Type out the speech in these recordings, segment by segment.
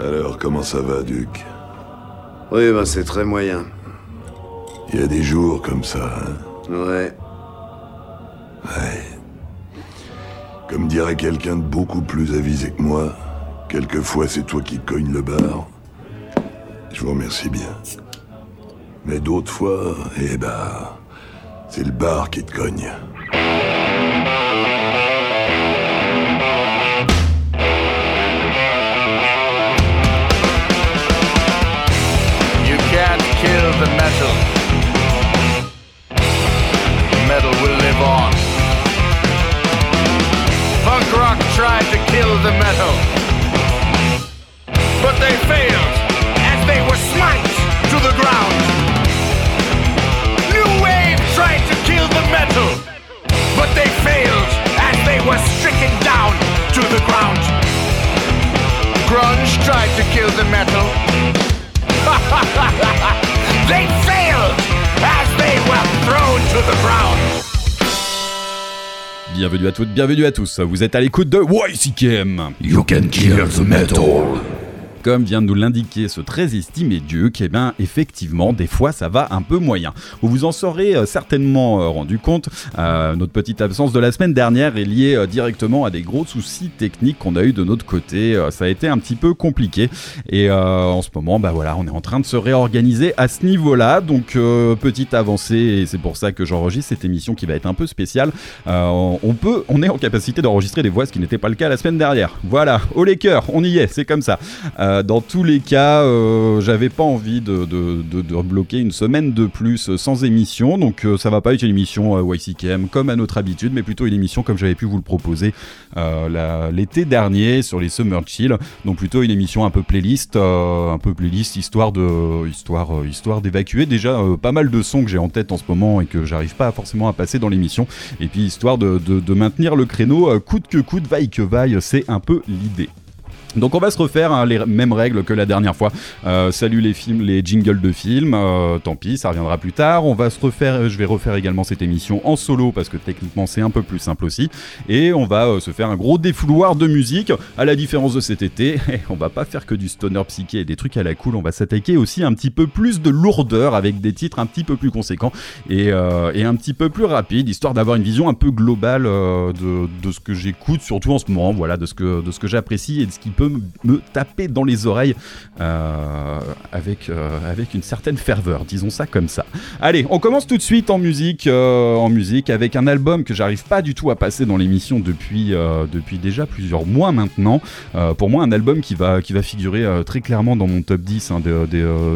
Alors, comment ça va, Duc Oui, ben c'est très moyen. Il y a des jours comme ça, hein Ouais. Ouais. Comme dirait quelqu'un de beaucoup plus avisé que moi, quelquefois c'est toi qui cognes le bar. Je vous remercie bien. Mais d'autres fois, eh ben, c'est le bar qui te cogne. Kill the metal. they failed as they were thrown to the ground. Bienvenue à toutes, bienvenue à tous. Vous êtes à l'écoute de YCKM. You can kill the metal. Comme vient de nous l'indiquer ce très estimé Duc, eh bien effectivement, des fois ça va un peu moyen. Vous vous en serez euh, certainement euh, rendu compte. euh, notre petite absence de la semaine dernière est liée directement à des gros soucis techniques qu'on a eu de notre côté. Ça a été un petit peu compliqué. Et en ce moment, bah voilà, on est en train de se réorganiser à ce niveau-là. Donc petite avancée, et c'est pour ça que j'enregistre cette émission qui va être un peu spéciale. On peut, on est en capacité d'enregistrer des voix, ce qui n'était pas le cas la semaine dernière. Voilà, au cœurs, on y est, c'est comme ça. Dans tous les cas, euh, j'avais pas envie de, de, de- de bloquer une semaine de plus euh, sans émission, donc euh, ça va pas être une émission euh, YCKM comme à notre habitude, mais plutôt une émission comme j'avais pu vous le proposer euh, l'été dernier sur les Summer Chill, donc plutôt une émission un peu playlist, euh, un peu playlist histoire de histoire euh, histoire d'évacuer. Déjà euh, pas mal de sons que j'ai en tête en ce moment et que j'arrive pas forcément à passer dans l'émission, et puis histoire de, maintenir le créneau euh, coûte que coûte, vaille que vaille, c'est un peu l'idée. Donc on va se refaire hein, les mêmes règles que la dernière fois. Euh, salut les films, les jingles de films. euh, tant pis, ça reviendra plus tard. On va se refaire. Je vais refaire également cette émission en solo parce que techniquement c'est un peu plus simple aussi. Et on va euh, se faire un gros défouloir de musique. À la différence de cet été, on va pas faire que du stoner psyché et des trucs à la cool. On va s'attaquer aussi un petit peu plus de lourdeur avec des titres un petit peu plus conséquents et, euh, un petit peu plus rapides, histoire d'avoir une vision un peu globale euh, de, de ce que j'écoute, surtout en ce moment. Voilà, de ce que de ce que j'apprécie et de ce qui peut me, taper dans les oreilles euh, avec, euh, avec une certaine ferveur, disons ça comme ça. Allez, on commence tout de suite en musique, euh, en musique avec un album que j'arrive pas du tout à passer dans l'émission depuis, depuis déjà plusieurs mois maintenant. Pour moi, un album qui va, qui va figurer très clairement dans mon top 10 hein, de-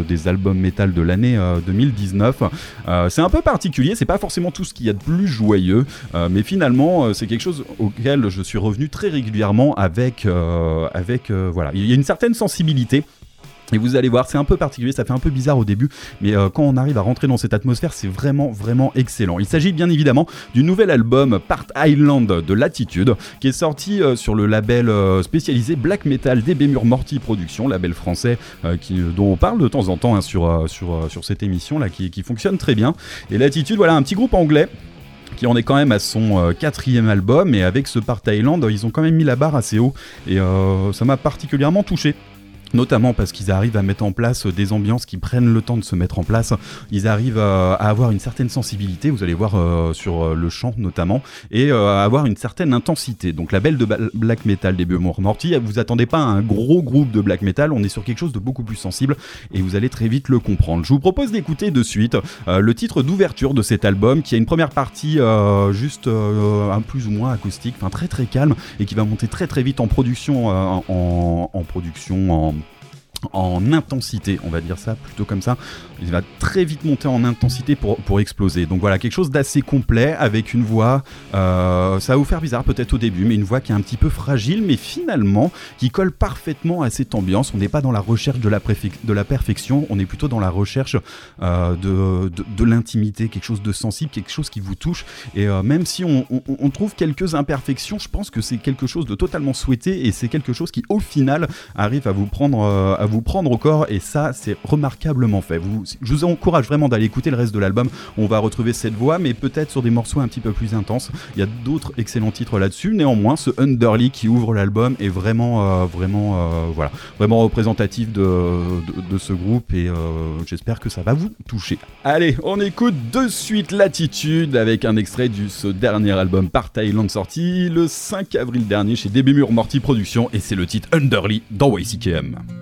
des, albums métal de l'année euh, 2019. Euh, c'est un peu particulier, c'est pas forcément tout ce qu'il y a de plus joyeux, mais finalement, c'est quelque chose auquel je suis revenu très régulièrement avec, euh, euh, voilà, il y a une certaine sensibilité. Et vous allez voir, c'est un peu particulier, ça fait un peu bizarre au début, mais euh, quand on arrive à rentrer dans cette atmosphère, c'est vraiment, vraiment excellent. Il s'agit bien évidemment du nouvel album Part Island de Latitude, qui est sorti euh, sur le label spécialisé Black Metal DB Mur Morty Productions, label français dont on parle de temps en temps hein, sur, cette émission qui fonctionne très bien. Et Latitude, voilà, un petit groupe anglais qui en est quand même à son euh, quatrième album et avec ce Part Island ils ont quand même mis la barre assez haut et euh, ça m'a particulièrement touché Notamment parce qu'ils arrivent à mettre en place des ambiances qui prennent le temps de se mettre en place. Ils arrivent à, à avoir une certaine sensibilité, vous allez voir euh, sur euh, le chant notamment, et euh, à avoir une certaine intensité. Donc la belle de black metal des Mort Morty, vous attendez pas à un gros groupe de black metal, on est sur quelque chose de beaucoup plus sensible et vous allez très vite le comprendre. Je vous propose d'écouter de suite euh, le titre d'ouverture de cet album qui a une première partie euh, juste euh, un plus ou moins acoustique, enfin très très calme et qui va monter très très vite en production, euh, en, en production, en en intensité, on va dire ça plutôt comme ça. Il va très vite monter en intensité pour, pour exploser. Donc voilà, quelque chose d'assez complet avec une voix, euh, ça va vous faire bizarre peut-être au début, mais une voix qui est un petit peu fragile, mais finalement qui colle parfaitement à cette ambiance. On n'est pas dans la recherche de la, perfection, on est plutôt dans la recherche euh, de, de, l'intimité, quelque chose de sensible, quelque chose qui vous touche. Et euh, même si on, trouve quelques imperfections, je pense que c'est quelque chose de totalement souhaité et c'est quelque chose qui au final arrive à vous prendre, à vous prendre au corps et ça c'est remarquablement fait. Je vous encourage vraiment d'aller écouter le reste de l'album. On va retrouver cette voix, mais peut-être sur des morceaux un petit peu plus intenses. Il y a d'autres excellents titres là-dessus. Néanmoins, ce Underly qui ouvre l'album est vraiment, euh, vraiment, euh, voilà, vraiment représentatif de, ce groupe et euh, j'espère que ça va vous toucher. Allez, on écoute de suite Latitude avec un extrait de ce dernier album par Thailand sorti le 5 avril dernier chez DB Mur Morty Productions et c'est le titre Underly dans YCKM.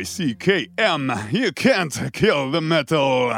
M-I-C-K-M. You can't kill the metal.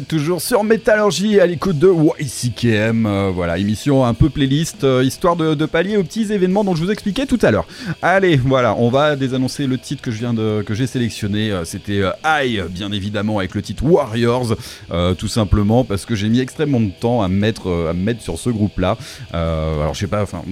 Toujours sur Métallurgie à l'écoute de YCKM, euh, voilà, émission un peu playlist, euh, histoire de, de pallier aux petits événements dont je vous expliquais tout à l'heure. Allez, voilà, on va désannoncer le titre que je viens de que j'ai sélectionné. euh, C'était I, bien évidemment, avec le titre Warriors, tout simplement parce que j'ai mis extrêmement de temps à me mettre, à me mettre sur ce groupe-là. Alors je sais pas, enfin.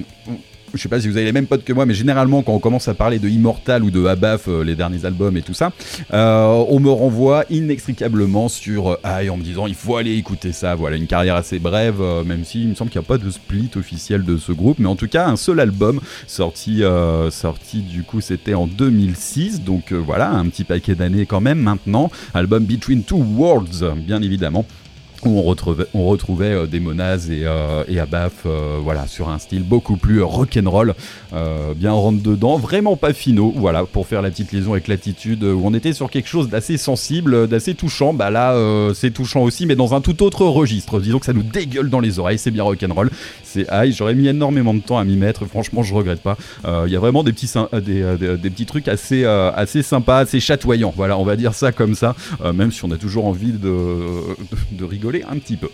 Je sais pas si vous avez les mêmes potes que moi, mais généralement quand on commence à parler de Immortal ou de Abaf, euh, les derniers albums et tout ça, euh, on me renvoie inextricablement sur euh, Aïe en me disant il faut aller écouter ça. Voilà, une carrière assez brève, même si il me semble qu'il n'y a pas de split officiel de ce groupe, mais en tout cas un seul album sorti, sorti du coup c'était en 2006, donc voilà un petit paquet d'années quand même maintenant. Album Between Two Worlds, bien évidemment où on retrouvait, euh, des Monaz et, euh, et Abaf euh, voilà, sur un style beaucoup plus rock'n'roll, euh, bien rentre dedans, vraiment pas finaux, voilà, pour faire la petite liaison avec l'attitude, où on était sur quelque chose d'assez sensible, d'assez touchant, bah là euh, c'est touchant aussi, mais dans un tout autre registre, disons que ça nous dégueule dans les oreilles, c'est bien rock'n'roll, j'aurais mis énormément de temps à m'y mettre, franchement je regrette pas, Euh, il y a vraiment des petits, euh, euh, trucs assez, assez sympas, assez chatoyants, voilà, on va dire ça comme ça, même si on a toujours envie de rigoler un petit peu.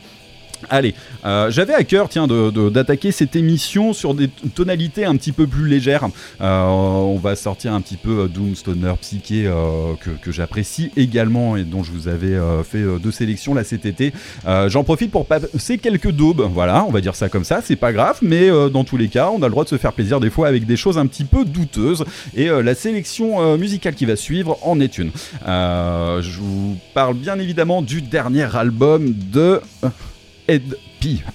Allez, euh, j'avais à cœur, tiens, de- de- d'attaquer cette émission sur des tonalités un petit peu plus légères. Euh, on va sortir un petit peu euh, Doom, Stoner, Psyché, que, que j'apprécie également et dont je vous avais fait deux sélections là cet été. J'en profite pour passer quelques daubes, voilà, on va dire ça comme ça, c'est pas grave, mais dans tous les cas, on a le droit de se faire plaisir des fois avec des choses un petit peu douteuses. Et la sélection musicale qui va suivre en est une. Je vous parle bien évidemment du dernier album de. Ed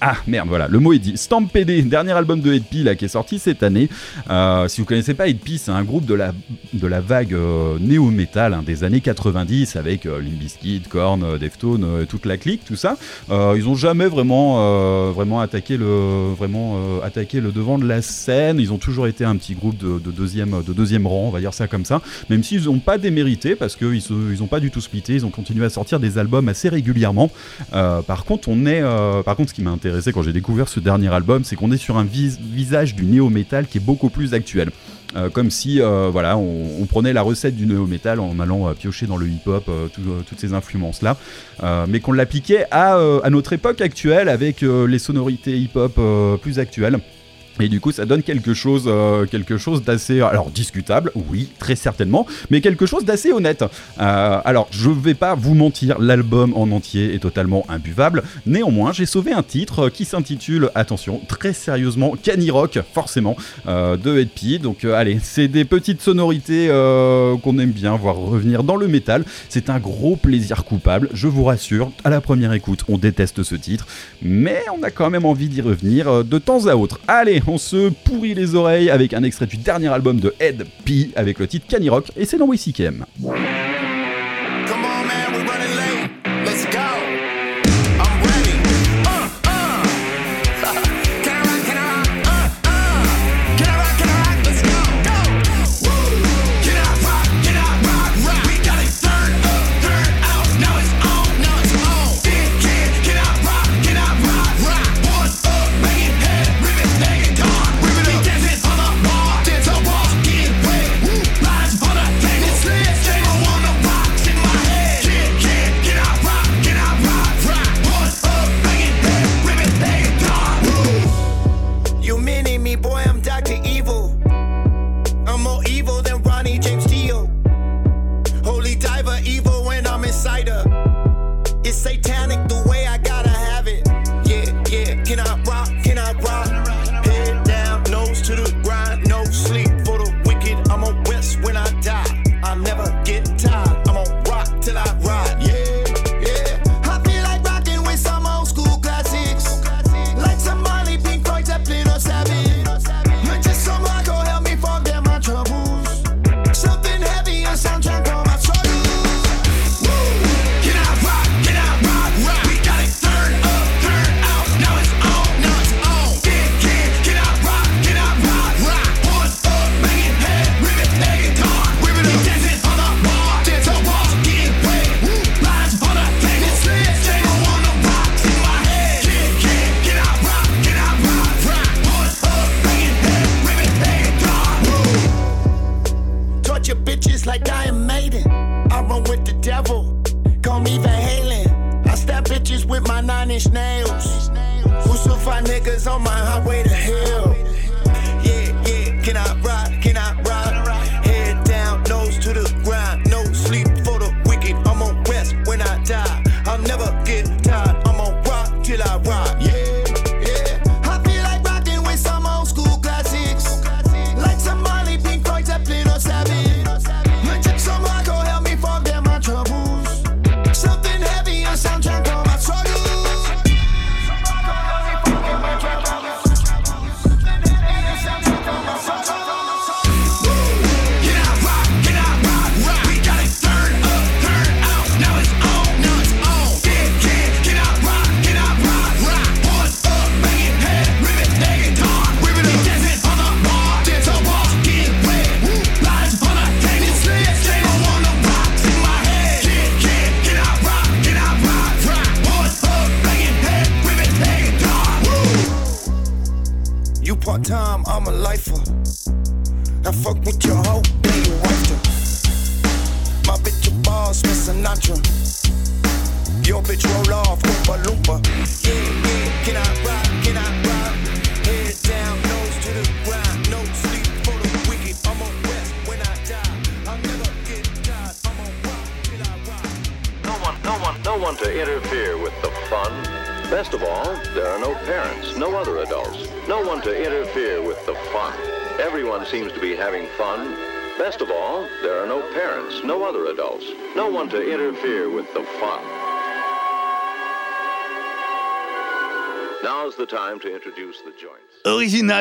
Ah merde, voilà, le mot est dit. Stamp PD, dernier album de P là, qui est sorti cette année. Euh, si vous connaissez pas P, c'est un groupe de la, de la vague euh, néo-metal hein, des années 90 avec euh, Limp Bizkit, Korn, euh, Deftones, toute la clique, tout ça. Ils ont jamais vraiment, vraiment, attaqué le, vraiment attaqué le devant de la scène. Ils ont toujours été un petit groupe de, de deuxième, de deuxième rang, on va dire ça comme ça. Même s'ils n'ont pas démérité parce qu'ils ils ont pas du tout splitté, ils ont continué à sortir des albums assez régulièrement. Par contre, on est, par contre, qui m'a intéressé quand j'ai découvert ce dernier album, c'est qu'on est sur un vis- visage du néo-metal qui est beaucoup plus actuel. Euh, comme si euh, voilà, on, prenait la recette du néo-metal en allant euh, piocher dans le hip-hop, tout- toutes ces influences-là, mais qu'on l'appliquait à, notre époque actuelle avec les sonorités hip-hop plus actuelles. Et du coup, ça donne quelque chose, euh, quelque chose d'assez, alors discutable, oui, très certainement, mais quelque chose d'assez honnête. Euh, alors, je vais pas vous mentir, l'album en entier est totalement imbuvable. Néanmoins, j'ai sauvé un titre qui s'intitule, attention, très sérieusement, Cani Rock, forcément, euh, de P. Donc, euh, allez, c'est des petites sonorités euh, qu'on aime bien voir revenir dans le métal. C'est un gros plaisir coupable, je vous rassure. À la première écoute, on déteste ce titre, mais on a quand même envie d'y revenir euh, de temps à autre. Allez, on se pourrit les oreilles avec un extrait du dernier album de Ed P avec le titre Cani Rock et c'est dans WCKM.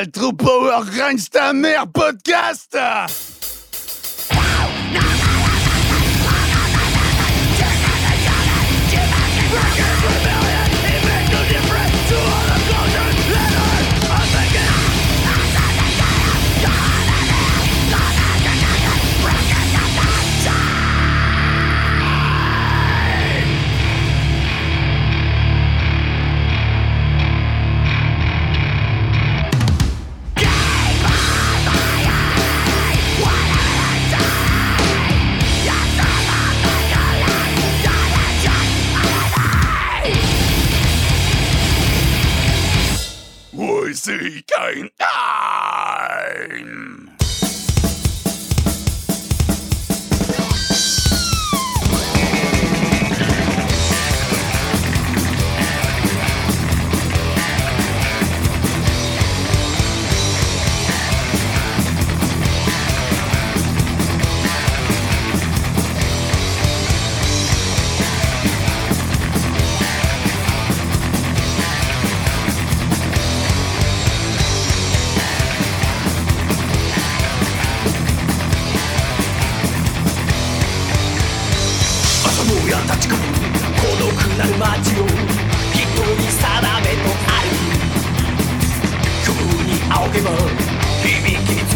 le trou Power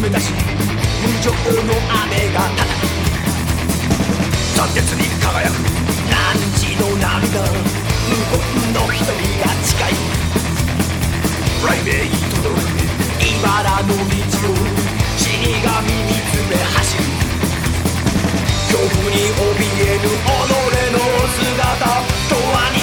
目指し無情の雨がたたく斬絶に輝く何時の涙無言の瞳が近いプライベートの茨の道を死神見つ。め走る恐怖に怯える己の姿永遠に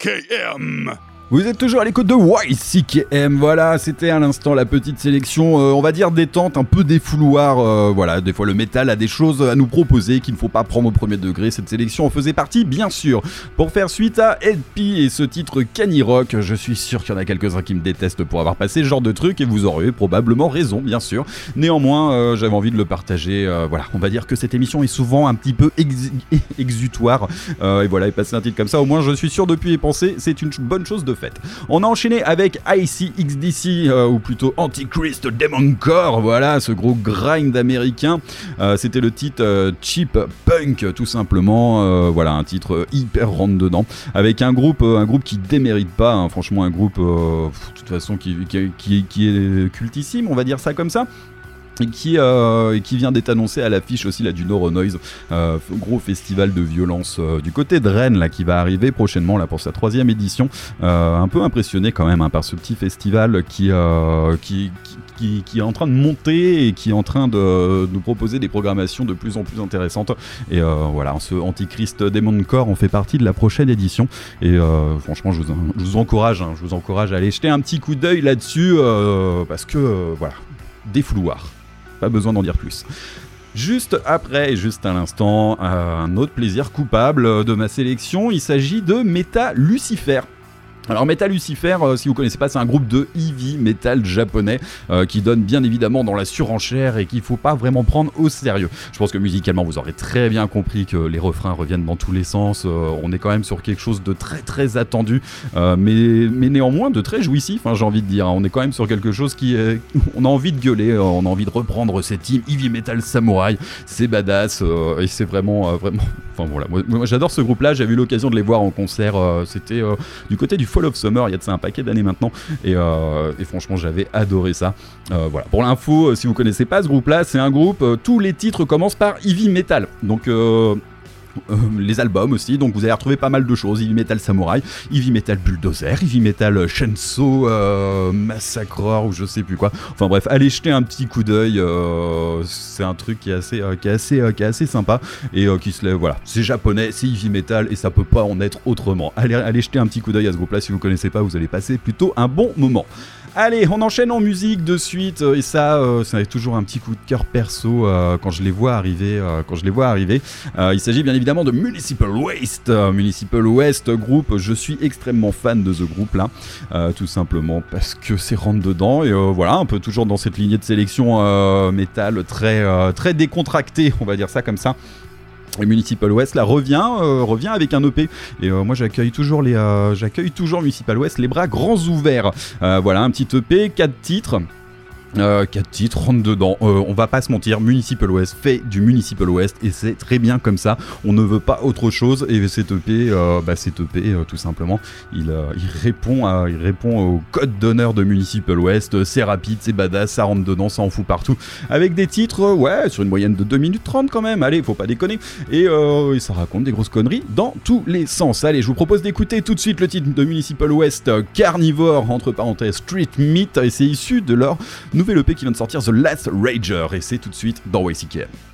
YCKM. Vous êtes toujours à l'écoute de YCKM, voilà, c'était à l'instant la petite sélection, euh, on va dire détente, un peu défouloir, euh, voilà, des fois le métal a des choses à nous proposer qu'il ne faut pas prendre au premier degré, cette sélection en faisait partie, bien sûr. Pour faire suite à LP et ce titre Canny Rock, je suis sûr qu'il y en a quelques-uns qui me détestent pour avoir passé ce genre de truc, et vous aurez probablement raison, bien sûr. Néanmoins, euh, j'avais envie de le partager, voilà, on va dire que cette émission est souvent un petit peu ex- exutoire, et voilà, et passer un titre comme ça, au moins je suis sûr depuis y penser, c'est une bonne chose de On a enchaîné avec ICXDC, euh, ou plutôt Antichrist Demon Core, voilà, ce gros grind américain. Euh, C'était le titre euh, Cheap Punk, tout simplement. Voilà, un titre hyper rentre dedans, avec un groupe, un groupe qui démérite pas, hein, franchement, un groupe, de toute façon, qui est cultissime, on va dire ça comme ça et qui, euh, qui vient d'être annoncé à l'affiche aussi là, du Neuronoise, euh, gros festival de violence euh, du côté de Rennes là, qui va arriver prochainement là, pour sa troisième édition. Un peu impressionné quand même hein, par ce petit festival qui, qui, qui, est en train de monter et qui est en train de nous proposer des programmations de plus en plus intéressantes. Et voilà, ce Antichrist Demon Core, on fait partie de la prochaine édition. Et franchement, je vous, encourage, hein, je vous encourage à aller jeter un petit coup d'œil là-dessus parce que voilà, défouloir. Pas besoin d'en dire plus. Juste après, juste à l'instant, un autre plaisir coupable de ma sélection, il s'agit de Meta Lucifer. Alors Metal Lucifer, euh, si vous connaissez pas, c'est un groupe de heavy metal japonais euh, qui donne bien évidemment dans la surenchère et qu'il faut pas vraiment prendre au sérieux. Je pense que musicalement vous aurez très bien compris que les refrains reviennent dans tous les sens. euh, on est quand même sur quelque chose de très très attendu, mais, mais néanmoins de très jouissif. hein, J'ai envie de dire. On est quand même sur quelque chose qui, on a envie de gueuler, on a envie de reprendre cette team heavy metal samouraï. C'est badass et c'est vraiment vraiment. Enfin voilà, moi, moi, j'adore ce groupe-là. J'ai eu l'occasion de les voir en concert. C'était du côté du Fall of Summer, il y a de ça un paquet d'années maintenant, et, euh, franchement j'avais adoré ça. Euh, voilà. Pour l'info, euh, si vous connaissez pas ce groupe-là, c'est un groupe, tous les titres commencent par Heavy Metal. Donc euh, euh, les albums aussi, donc vous allez retrouver pas mal de choses, Heavy Metal Samurai, Heavy Metal Bulldozer, Heavy Metal Chainsaw euh, Massacreur ou je sais plus quoi. Enfin bref, allez jeter un petit coup d'œil, euh, c'est un truc qui est assez, euh, qui est assez, euh, qui est assez sympa et euh, qui se lève, voilà, c'est japonais, c'est Heavy Metal et ça peut pas en être autrement. Allez, allez jeter un petit coup d'œil à ce groupe-là si vous connaissez pas, vous allez passer plutôt un bon moment. Allez, on enchaîne en musique de suite euh, et ça, euh, c'est toujours un petit coup de cœur perso euh, quand je les vois arriver. euh, quand je les vois arriver, Euh, il s'agit bien évidemment de Municipal Waste. Euh, Municipal Waste groupe, je suis extrêmement fan de ce groupe-là, euh, tout simplement parce que c'est rentre dedans et euh, voilà, un peu toujours dans cette lignée de sélection métal très très décontractée, on va dire ça comme ça. Et Municipal West là revient, revient avec un EP. Et moi j'accueille toujours les, j'accueille toujours Municipal West les bras grands ouverts. Voilà un petit EP, 4 titres. Euh, 4 titres, rentre dedans. Euh, on va pas se mentir, Municipal West fait du Municipal West et c'est très bien comme ça. On ne veut pas autre chose et cet EP, euh, bah, euh, tout simplement, il, euh, répond au code d'honneur de Municipal West. C'est rapide, c'est badass, ça rentre dedans, ça en fout partout. Avec des titres, euh, ouais, sur une moyenne de 2 minutes 30 quand même. Allez, faut pas déconner. Et, euh, et ça raconte des grosses conneries dans tous les sens. Allez, je vous propose d'écouter tout de suite le titre de Municipal West, euh, Carnivore, entre parenthèses, Street Meat, et c'est issu de leur nouvel EP qui vient de sortir, The Last Rager, et c'est tout de suite dans YCKM.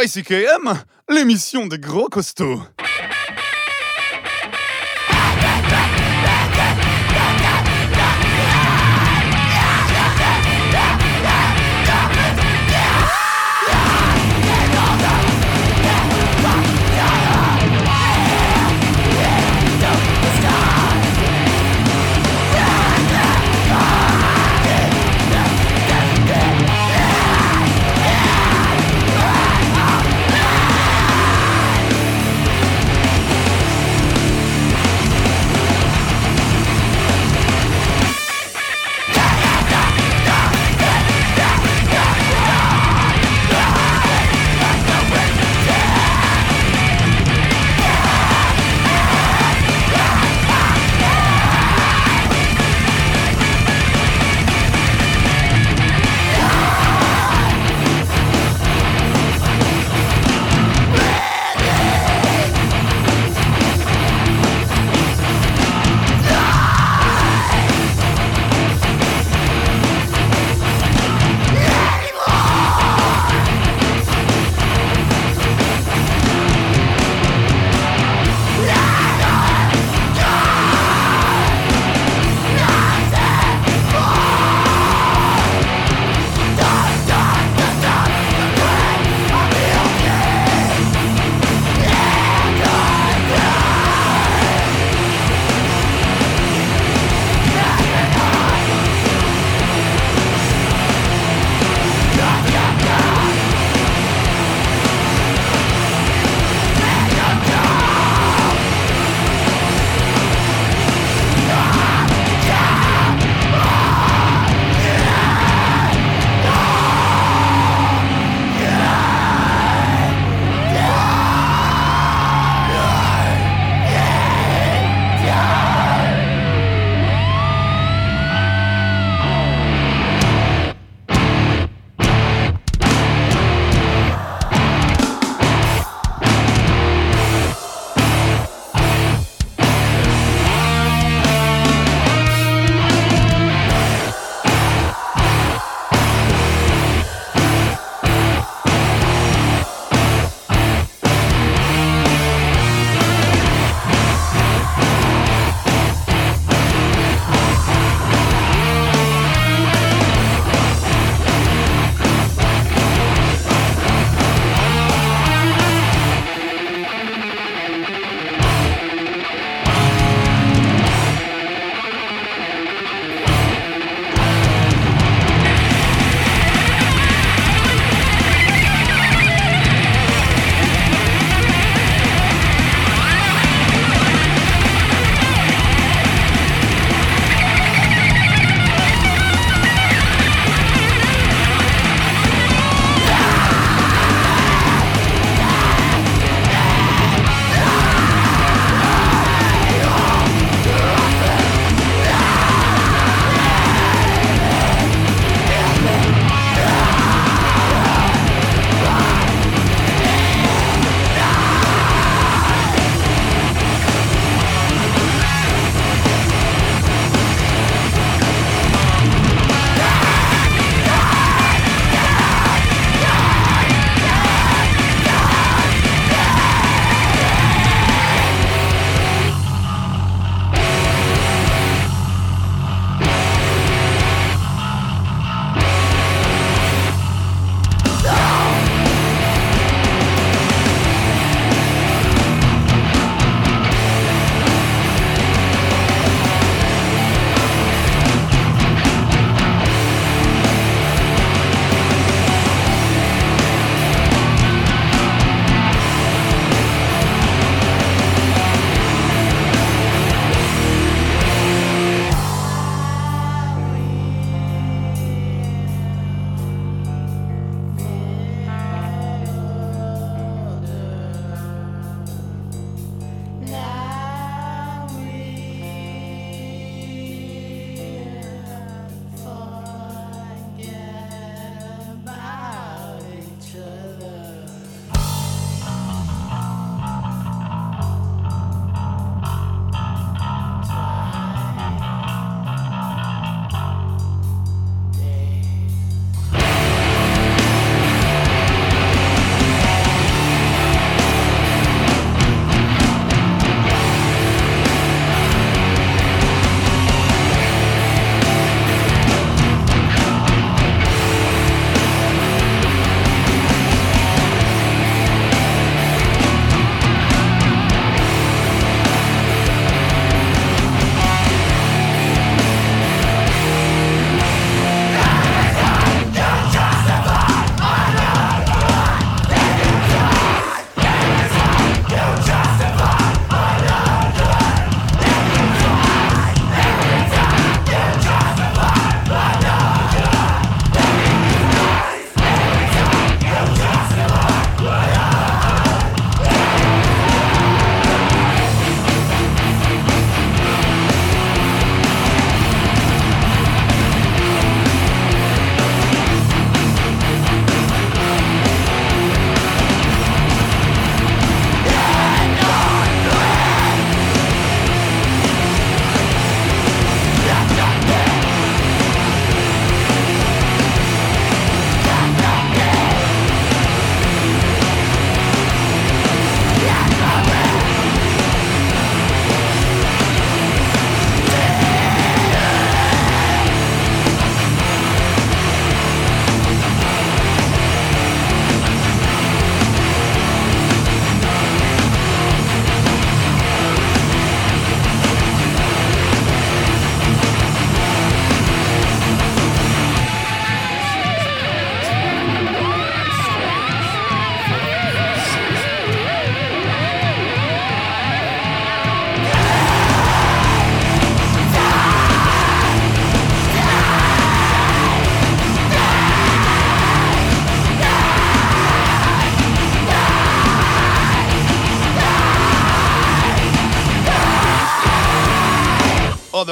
YCKM, l'émission des gros costauds.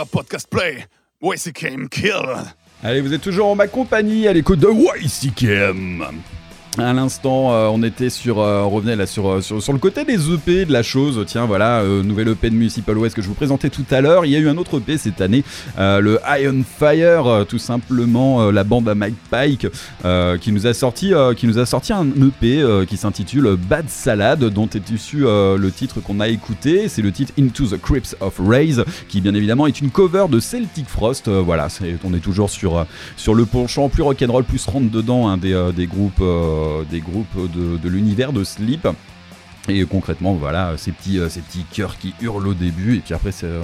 Podcast play. Kill. Allez, vous êtes toujours en ma compagnie à l'écoute de YCKM. À l'instant, euh, on était sur, euh, on revenait là sur, euh, sur, sur le côté des EP de la chose. Tiens, voilà, euh, nouvelle EP de Municipal West que je vous présentais tout à l'heure. Il y a eu un autre EP cette année, le Iron Fire, tout simplement la bande à Mike Pike, qui nous a sorti, un EP qui s'intitule Bad Salad, dont est issu le titre qu'on a écouté. C'est le titre Into the Crypts of Rays, qui bien évidemment est une cover de Celtic Frost. Voilà, on est toujours sur, le penchant plus rock'n'roll, plus rentre dedans hein, des, groupes, des groupes de, l'univers de Sleep. Et concrètement, voilà, ces petits, euh, ces cœurs qui hurlent au début, et puis après, euh,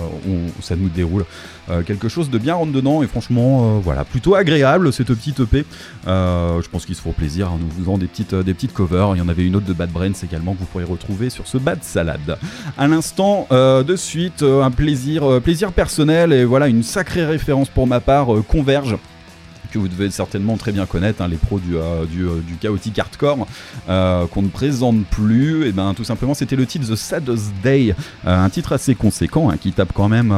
ça nous déroule euh, quelque chose de bien rentre dedans, et franchement, euh, voilà, plutôt agréable cette petite EP. Euh, je pense qu'ils se feront plaisir en nous faisant des petites, euh, covers. Il y en avait une autre de Bad Brains également que vous pourrez retrouver sur ce Bad Salad. À l'instant, euh, de suite, euh, un plaisir, euh, plaisir personnel, et voilà, une sacrée référence pour ma part, euh, Converge que vous devez certainement très bien connaître, hein, les pros du, euh, du, euh, du chaotique hardcore, euh, qu'on ne présente plus, et ben tout simplement c'était le titre The Saddest Day, euh, un titre assez conséquent hein, qui tape quand même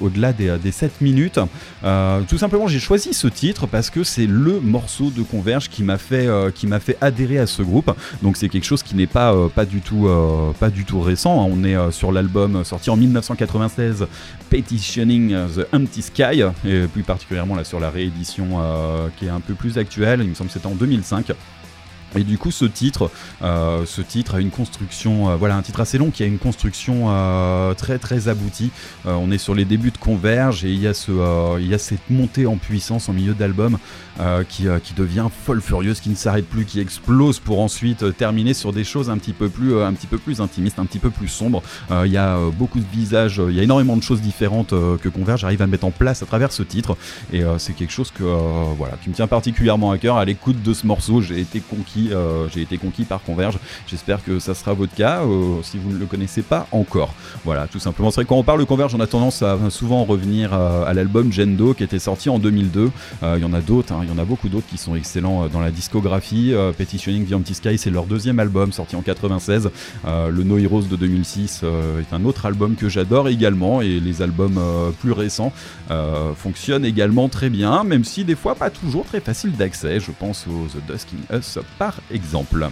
au-delà des, des 7 minutes. Tout simplement j'ai choisi ce titre parce que c'est le morceau de Converge qui m'a fait, qui fait adhérer à ce groupe, donc c'est quelque chose qui n'est pas, pas, du tout, pas du tout récent, hein. on est sur l'album sorti en 1996 Petitioning the Empty Sky, et plus particulièrement là sur la réédition qui est un peu plus actuelle, il me semble que c'était en 2005. Et du coup, ce titre, euh, ce titre a une construction, euh, voilà, un titre assez long qui a une construction euh, très très aboutie. On est sur les débuts de Converge et il y a ce, il y a cette montée en puissance en milieu d'album qui, qui devient folle furieuse, qui ne s'arrête plus, qui explose pour ensuite terminer sur des choses un petit peu plus, un petit peu plus intimistes, un petit peu plus sombres. Il y a beaucoup de visages, il y a énormément de choses différentes que Converge arrive à mettre en place à travers ce titre et c'est quelque chose que voilà qui me tient particulièrement à cœur. À l'écoute de ce morceau, j'ai été conquis, euh, j'ai été conquis par Converge. J'espère que ça sera votre cas euh, si vous ne le connaissez pas encore. Voilà, tout simplement. C'est vrai quand on parle de Converge, on a tendance à souvent revenir euh, à l'album Gendo qui était sorti en 2002. Euh, Il y en a d'autres, hein, il y en a beaucoup d'autres qui sont excellents dans la discographie. Petitioning the Empty Sky, c'est leur deuxième album sorti en 96. Euh, le No Heroes de 2006 euh, est un autre album que j'adore également et les albums plus récents fonctionnent également très bien, même si des fois pas toujours très facile d'accès. Je pense aux The Dusk in Us exemple.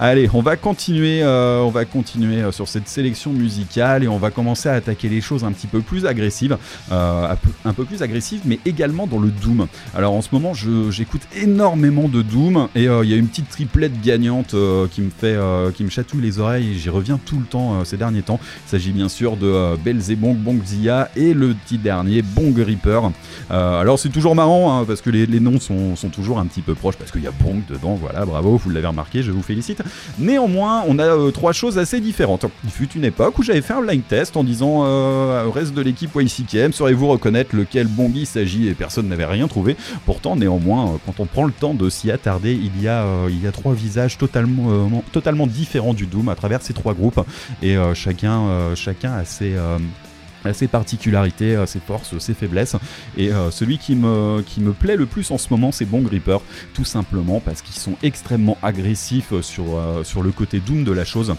Allez, on va continuer, euh, on va continuer euh, sur cette sélection musicale et on va commencer à attaquer les choses un petit peu plus agressives, euh, un, peu, plus agressives, mais également dans le doom. Alors en ce moment, j'écoute énormément de doom et il y a une petite triplette gagnante qui me fait, qui me chatouille les oreilles. J'y reviens tout le temps ces derniers temps. Il s'agit bien sûr de Belzebong, Bongzilla et le petit dernier Bong Reaper. Alors c'est toujours marrant hein, parce que les, les noms sont, sont toujours un petit peu proches parce qu'il y a Bong dedans. Voilà, bravo, vous l'avez remarqué, je vous félicite. Néanmoins, on a euh, trois choses assez différentes. Il fut une époque où j'avais fait un blind test en disant euh, au reste de l'équipe YCKM, saurez-vous reconnaître lequel Bongi s'agit? Et personne n'avait rien trouvé. Pourtant, néanmoins, euh, quand on prend le temps de s'y attarder, il y a, il y a trois visages totalement, totalement différents du Doom à travers ces trois groupes et chacun, chacun a ses. Ses particularités, ses forces, ses faiblesses. Et euh, celui qui me, plaît le plus en ce moment, c'est Bong Reaper, tout simplement parce qu'ils sont extrêmement agressifs sur, euh, sur le côté Doom de la chose.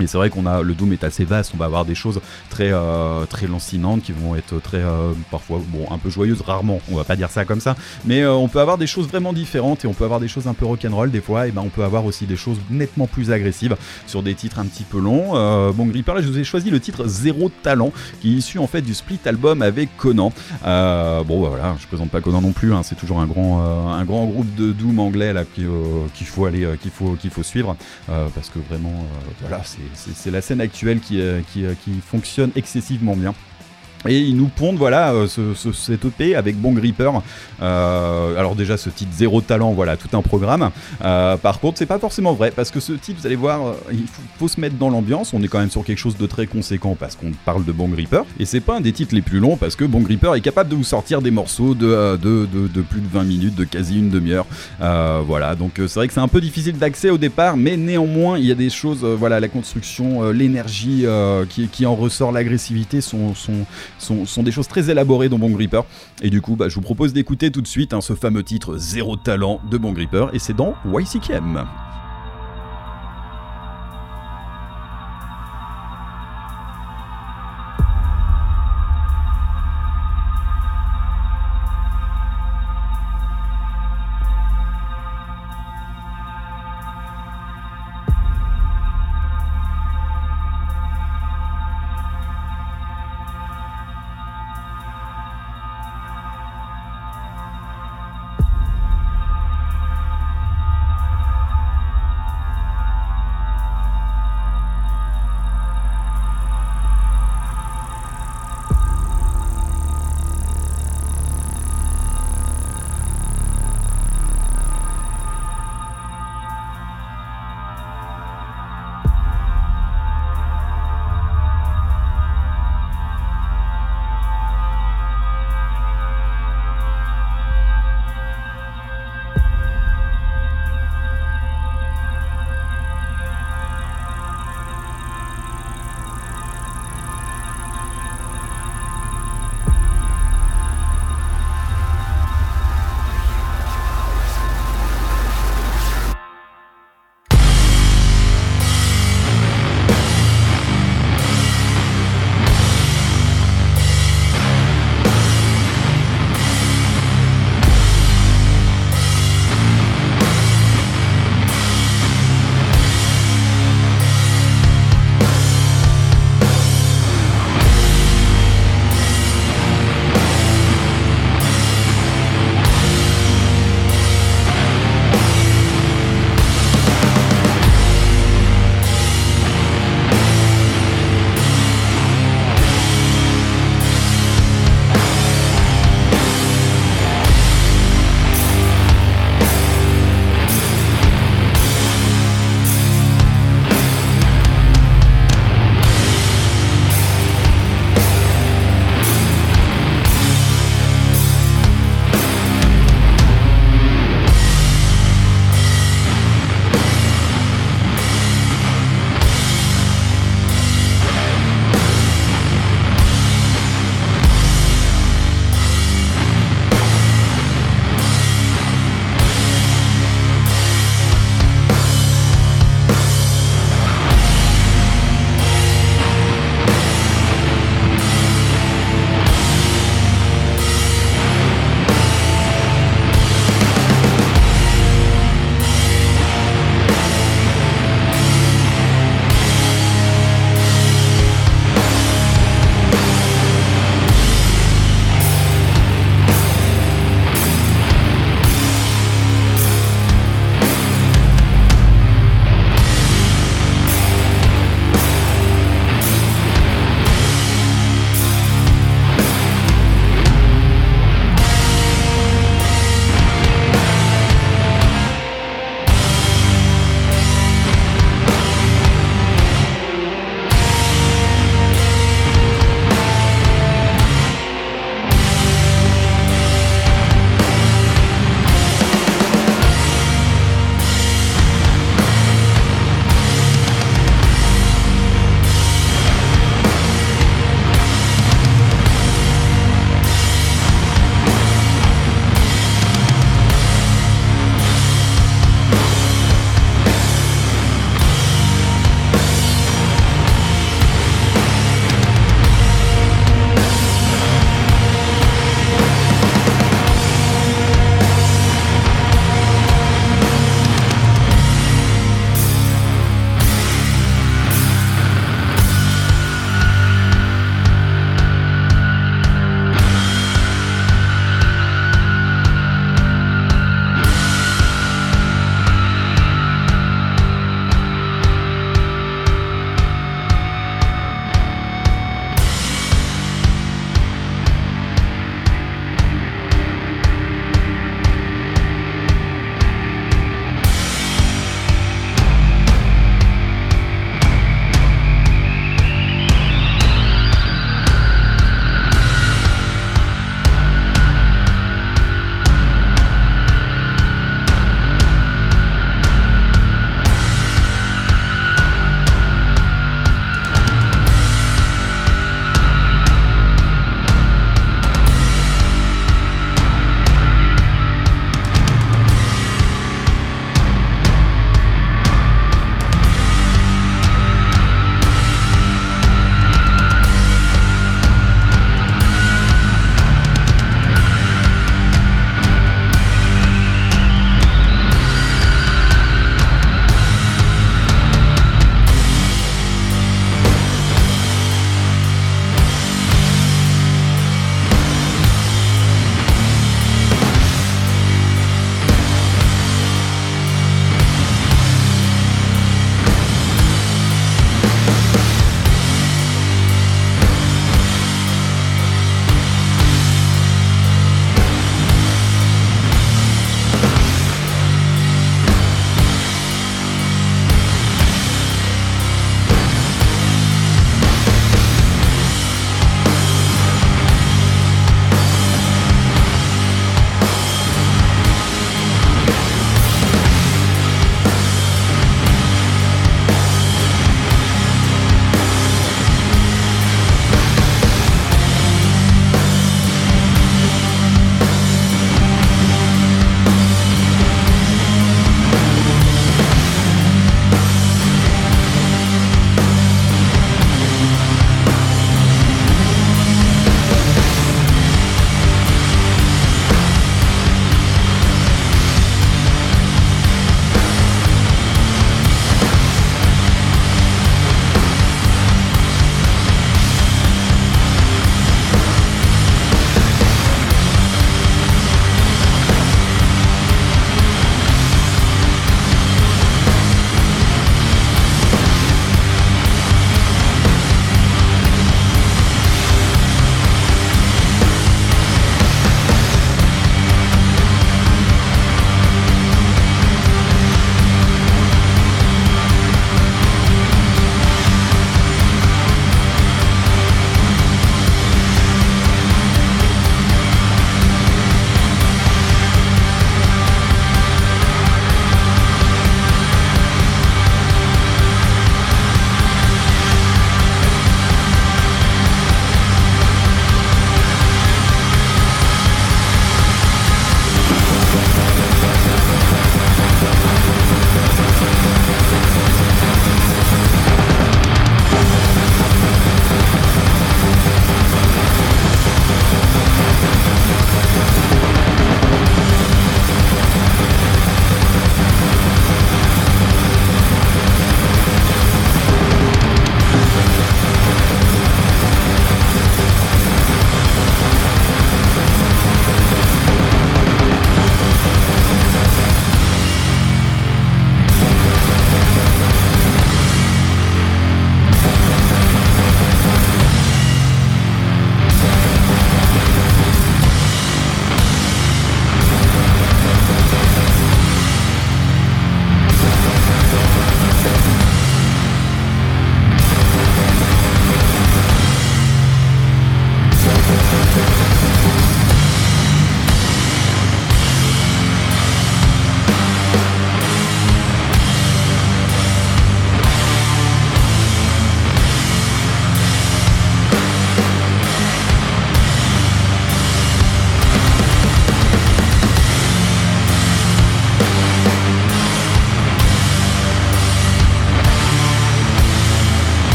Et c'est vrai qu'on a le Doom est assez vaste, on va avoir des choses très euh, très lancinantes qui vont être très euh, parfois bon un peu joyeuses, rarement, on va pas dire ça comme ça, mais euh, on peut avoir des choses vraiment différentes et on peut avoir des choses un peu rock'n'roll des fois, et ben on peut avoir aussi des choses nettement plus agressives sur des titres un petit peu longs. Euh, bon Gripper là je vous ai choisi le titre Zéro Talent qui est issu en fait du split album avec Conan. Euh, bon bah, voilà, je présente pas Conan non plus, hein, c'est toujours un grand euh, un grand groupe de Doom anglais là qui, qu'il faut aller qu'il faut qu'il faut suivre parce que vraiment voilà c'est c'est- la scène actuelle qui, euh, euh, qui fonctionne excessivement bien. Et ils nous pondent voilà euh, ce, ce- cette EP avec Bon Gripper. Euh, alors déjà ce titre zéro talent, voilà tout un programme. Euh, par contre c'est pas forcément vrai parce que ce titre vous allez voir, il faut, se mettre dans l'ambiance. On est quand même sur quelque chose de très conséquent parce qu'on parle de Bon Gripper. Et c'est pas un des titres les plus longs parce que Bon Gripper est capable de vous sortir des morceaux de, de, de, plus de 20 minutes, de quasi une demi-heure. Voilà donc c'est vrai que c'est un peu difficile d'accès au départ, mais néanmoins il y a des choses, voilà la construction, l'énergie qui, qui en ressort, l'agressivité sont sont, sont des choses très élaborées dans Bon Gripper. Et du coup, bah, je vous propose d'écouter tout de suite hein, ce fameux titre Zéro Talent de Bon Gripper. Et c'est dans YCKM.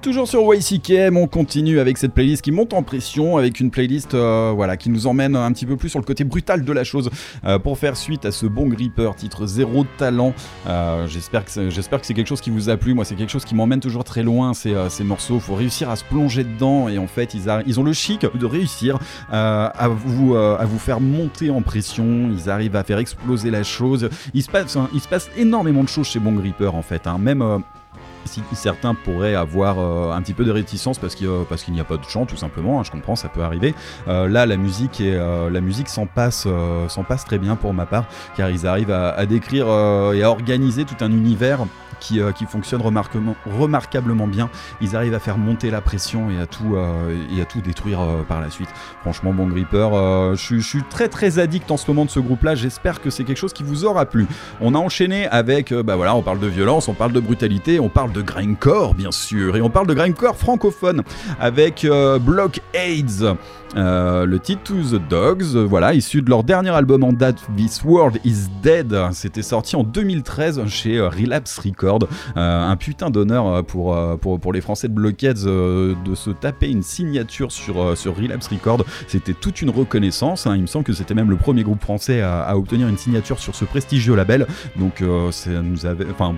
Toujours sur YCKM, on continue avec cette playlist qui monte en pression, avec une playlist euh, voilà, qui nous emmène un petit peu plus sur le côté brutal de la chose euh, pour faire suite à ce bon gripper, titre Zéro Talent. Euh, j'espère que c'est, quelque chose qui vous a plu, moi c'est quelque chose qui m'emmène toujours très loin ces, ces morceaux, faut réussir à se plonger dedans et en fait ils, ils ont le chic de réussir à, vous, à vous faire monter en pression, ils arrivent à faire exploser la chose, il se passe, il se passe énormément de choses chez Bon Gripper en fait, hein. même certains pourraient avoir euh, un petit peu de réticence parce qu'il n'y a pas de chant tout simplement, hein, je comprends, ça peut arriver. Euh, là, la musique et euh, la musique s'en passe, très bien pour ma part, car ils arrivent à décrire et à organiser tout un univers qui, qui fonctionne remarquablement bien. Ils arrivent à faire monter la pression et à tout, tout détruire par la suite. Franchement, bon Gripper, je, suis très très addict en ce moment de ce groupe-là. J'espère que c'est quelque chose qui vous aura plu. On a enchaîné avec, bah voilà, on parle de violence, on parle de brutalité, on parle de grindcore bien sûr, et on parle de grindcore francophone avec Block AIDS. Euh, le titre To the Dogs, voilà, issu de leur dernier album en date, This World is Dead. C'était sorti en 2013 chez Relapse Records. Euh, un putain d'honneur pour, pour, pour, les Français de Blockheads euh, de se taper une signature sur, sur Relapse Records. C'était toute une reconnaissance. Hein. Il me semble que c'était même le premier groupe français à, obtenir une signature sur ce prestigieux label. Donc,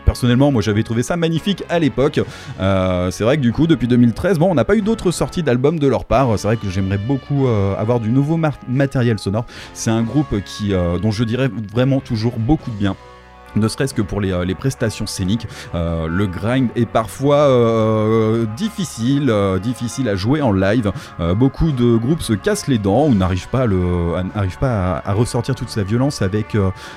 personnellement, moi j'avais trouvé ça magnifique à l'époque. c'est vrai que du coup, depuis 2013, bon, on n'a pas eu d'autres sorties d'albums de leur part. C'est vrai que j'aimerais beaucoup euh, avoir du nouveau matériel sonore. C'est un groupe qui, euh, dont je dirais vraiment toujours beaucoup de bien ne serait-ce que pour les, euh, prestations scéniques. Euh, le grind est parfois euh, difficile, difficile à jouer en live. beaucoup de groupes se cassent les dents ou n'arrivent pas, pas à, ressortir toute sa violence avec,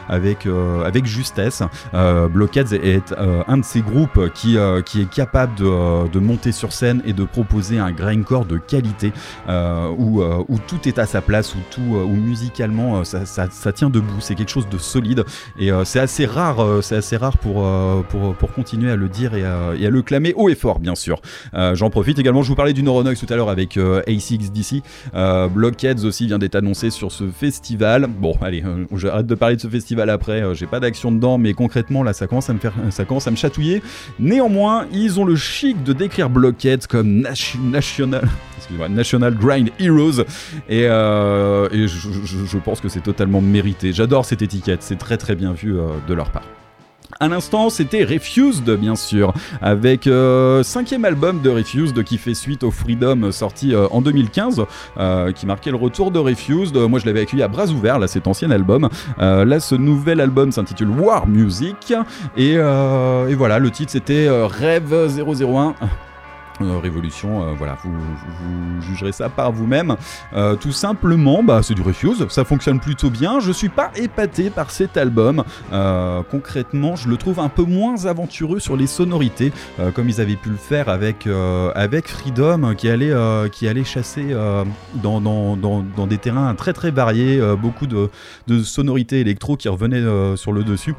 avec, avec justesse. Blockheads est un de ces groupes qui, est capable de, monter sur scène et de proposer un grindcore de qualité où, tout est à sa place, où, musicalement ça, ça tient debout. C'est quelque chose de solide et c'est assez rare euh, c'est assez rare pour, euh, pour, continuer à le dire et à, le clamer haut et fort, bien sûr. Euh, j'en profite également, je vous parlais du Neuronox tout à l'heure avec A6DC. Blockheads aussi vient d'être annoncé sur ce festival. Bon, allez, j'arrête de parler de ce festival après, j'ai pas d'action dedans, mais concrètement, là, ça commence à me faire, ça commence à me chatouiller. Néanmoins, ils ont le chic de décrire Blockheads comme national, National Grind Heroes, et, et je, pense que c'est totalement mérité. J'adore cette étiquette, c'est très très bien vu de leur part. À l'instant, c'était Refused, bien sûr, avec euh, cinquième album de Refused qui fait suite au Freedom sorti euh, en 2015, euh, qui marquait le retour de Refused. Moi, je l'avais accueilli à bras ouverts, là, cet ancien album. là, ce nouvel album s'intitule War Music, et, et voilà, le titre c'était Rêve 001. Euh, révolution, euh, voilà, vous, jugerez ça par vous-même. Euh, tout simplement, bah, c'est du Refuse, ça fonctionne plutôt bien. Je suis pas épaté par cet album. concrètement, je le trouve un peu moins aventureux sur les sonorités, comme ils avaient pu le faire avec, Freedom, qui allait, chasser dans, des terrains très très variés, beaucoup de sonorités électro qui revenaient sur le dessus.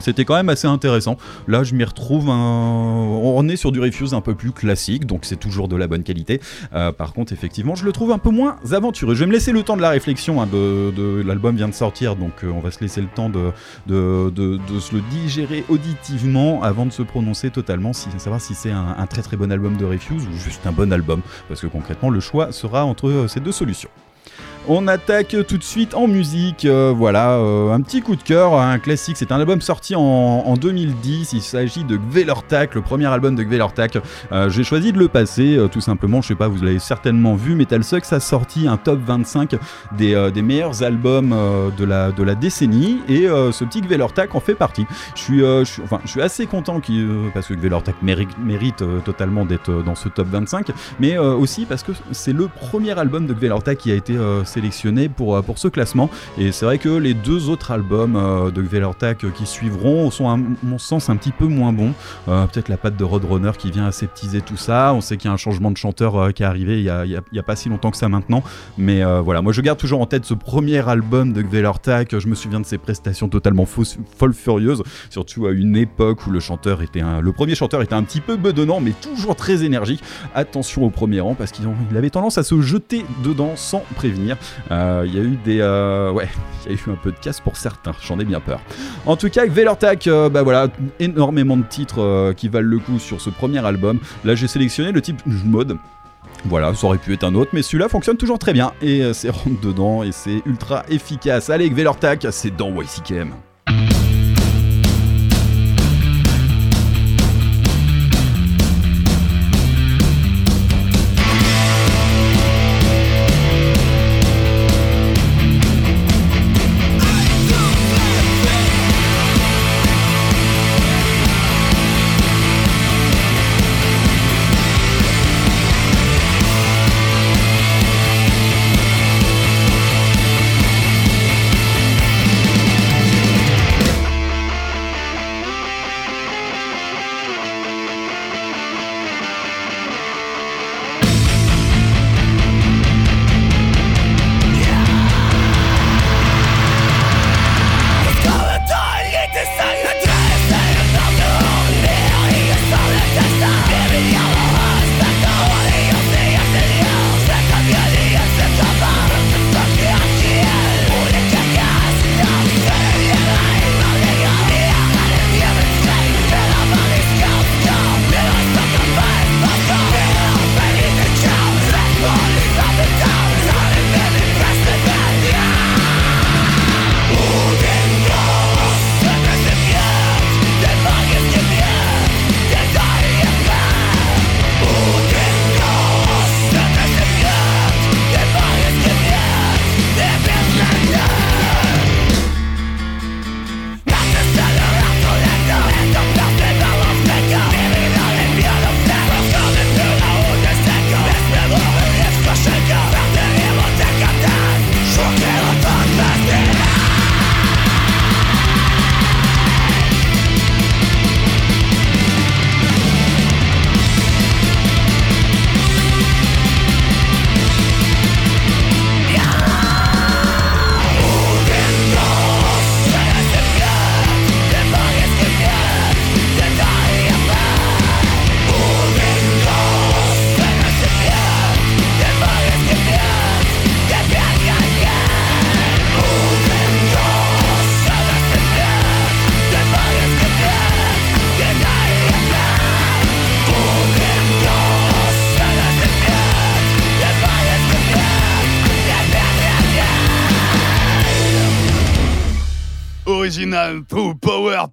C'était quand même assez intéressant. Là, je m'y retrouve. On est sur du Refuse un peu plus classique, donc c'est toujours de la bonne qualité. Euh, par contre, effectivement, je le trouve un peu moins aventureux. Je vais me laisser le temps de la réflexion. Hein, de, L'album vient de sortir, donc euh, on va se laisser le temps de, se le digérer auditivement avant de se prononcer totalement, savoir si c'est un, un très très bon album de Refuse ou juste un bon album. Parce que concrètement, le choix sera entre euh, ces deux solutions. On attaque tout de suite en musique. Euh, voilà, euh, un petit coup de cœur, un classique. C'est un album sorti en, 2010. Il s'agit de Gvelortak, le premier album de Gvelortak. Euh, J'ai choisi de le passer, tout simplement. Je sais pas, vous l'avez certainement vu. Metal Sucks a sorti un top 25 des, des meilleurs albums de, la, de la décennie. Et ce petit Gvelortak en fait partie. Je suis, je suis, enfin, je suis assez content parce que Gvelortak mérite, mérite totalement d'être dans ce top 25. Mais aussi parce que c'est le premier album de Gvelortak qui a été sélectionné pour, euh, pour ce classement. Et c'est vrai que les deux autres albums euh, de Velortak qui suivront sont à mon sens un petit peu moins bons. Euh, peut-être la patte de Roadrunner qui vient aseptiser tout ça. On sait qu'il y a un changement de chanteur qui est arrivé il y, a, a, pas si longtemps que ça maintenant. Mais voilà, moi je garde toujours en tête ce premier album de Velortak. Je me souviens de ses prestations totalement fausses, folles furieuses, surtout à une époque où le chanteur était le premier chanteur était un petit peu bedonnant, mais toujours très énergique. Attention au premier rang parce qu'il avait tendance à se jeter dedans sans prévenir. Euh, Il y a eu des, euh, ouais, il y a eu un peu de casse pour certains. J'en ai bien peur. En tout cas, avec Velertak, euh, bah voilà, énormément de titres qui valent le coup sur ce premier album. Là, j'ai sélectionné le type mode. Voilà, ça aurait pu être un autre, mais celui-là fonctionne toujours très bien et c'est rentre dedans et c'est ultra efficace. Allez, avec Velertak, c'est dans YCKM.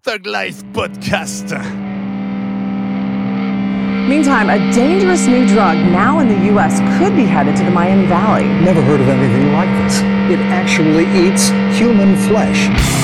Thug Life Podcast. Meantime, a dangerous new drug now in the U.S. could be headed to the Miami Valley. Never heard of anything like this. It actually eats human flesh.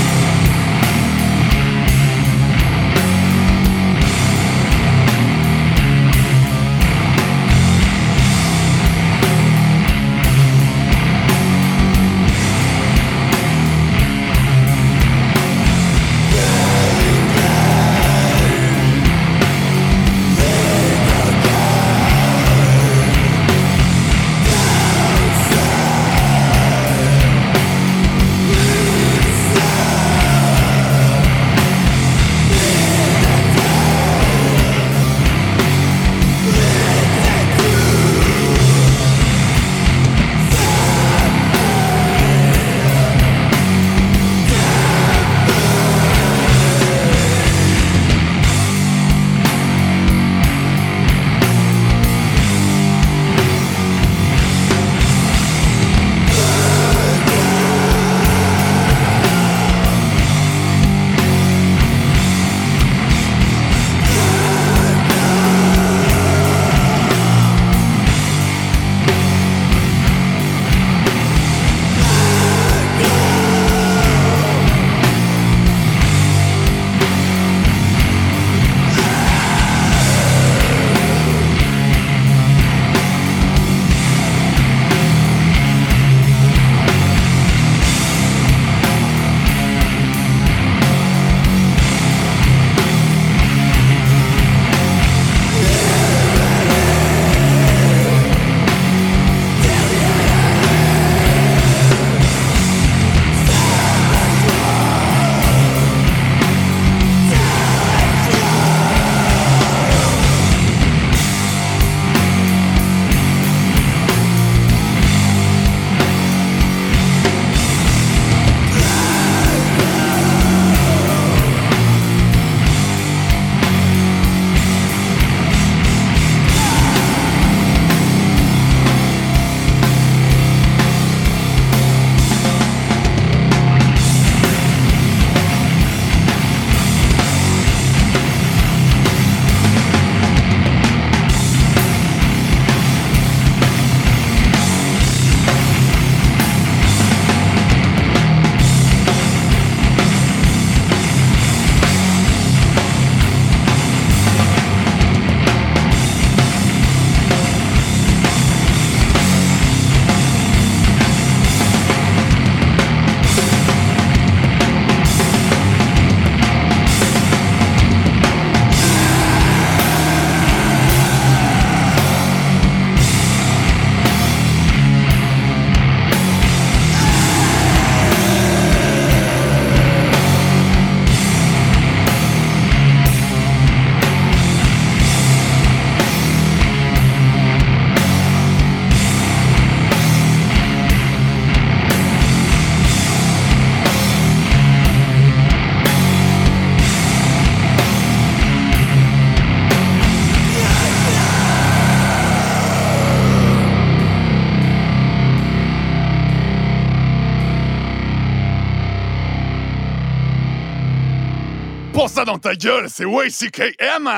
Dans ta gueule, c'est YCKM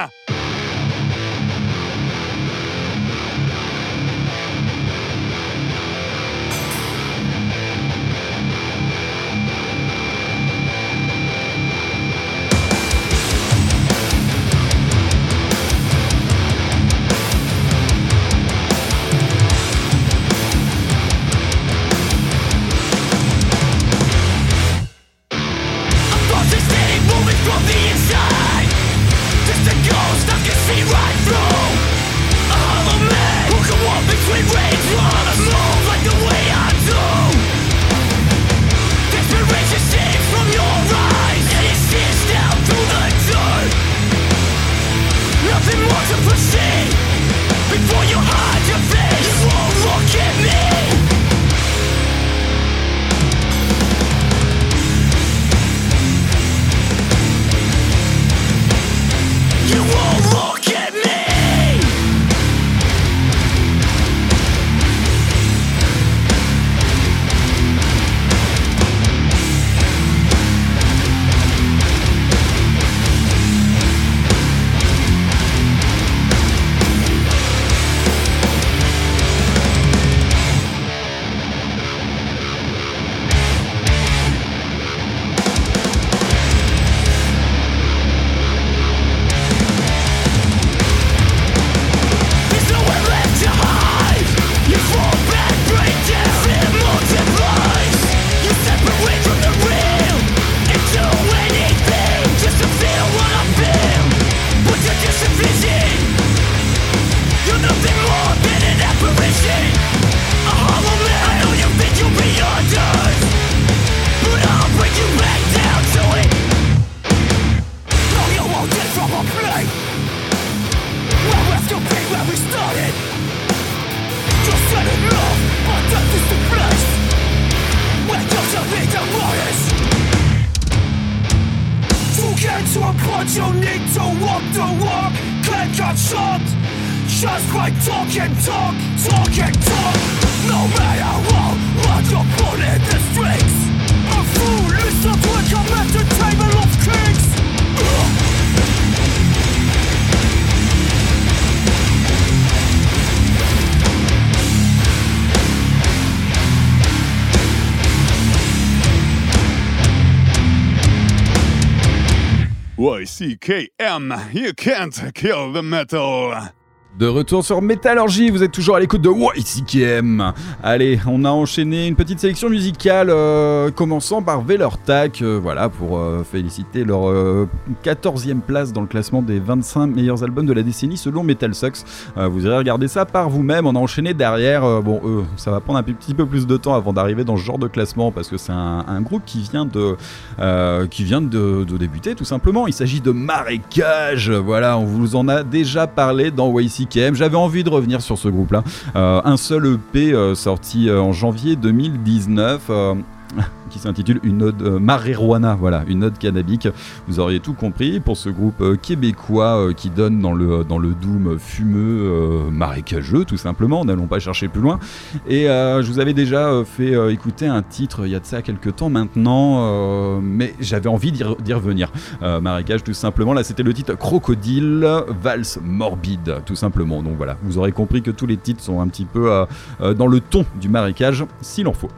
YCKM, you can't kill the metal. De retour sur Métallurgie, vous êtes toujours à l'écoute de YCKM. Allez, on a enchaîné une petite sélection musicale, euh, commençant par Velertak, euh, voilà, pour euh, féliciter leur euh, 14e place dans le classement des 25 meilleurs albums de la décennie selon Metal Sucks. Euh, vous irez regarder ça par vous-même. On a enchaîné derrière, euh, bon, ça va prendre un petit peu plus de temps avant d'arriver dans ce genre de classement parce que c'est un, groupe qui vient de, euh, qui débuter tout simplement. Il s'agit de Marécage, voilà, on vous en a déjà parlé dans YCKM. J'avais envie de revenir sur ce groupe-là. Euh, un seul EP euh, sorti euh, en janvier 2019. qui s'intitule une ode euh, marijuana, voilà, une ode cannabique. Vous auriez tout compris pour ce groupe euh, québécois euh, qui donne dans le dans le doom fumeux, euh, marécageux, tout simplement. N'allons pas chercher plus loin. Et je vous avais déjà fait écouter un titre il y a de ça quelques temps maintenant, mais j'avais envie d'y re- d'y revenir. Marécage, tout simplement. Là, c'était le titre Crocodile, valse morbide, tout simplement. Donc voilà, vous aurez compris que tous les titres sont un petit peu dans le ton du marécage, s'il en faut.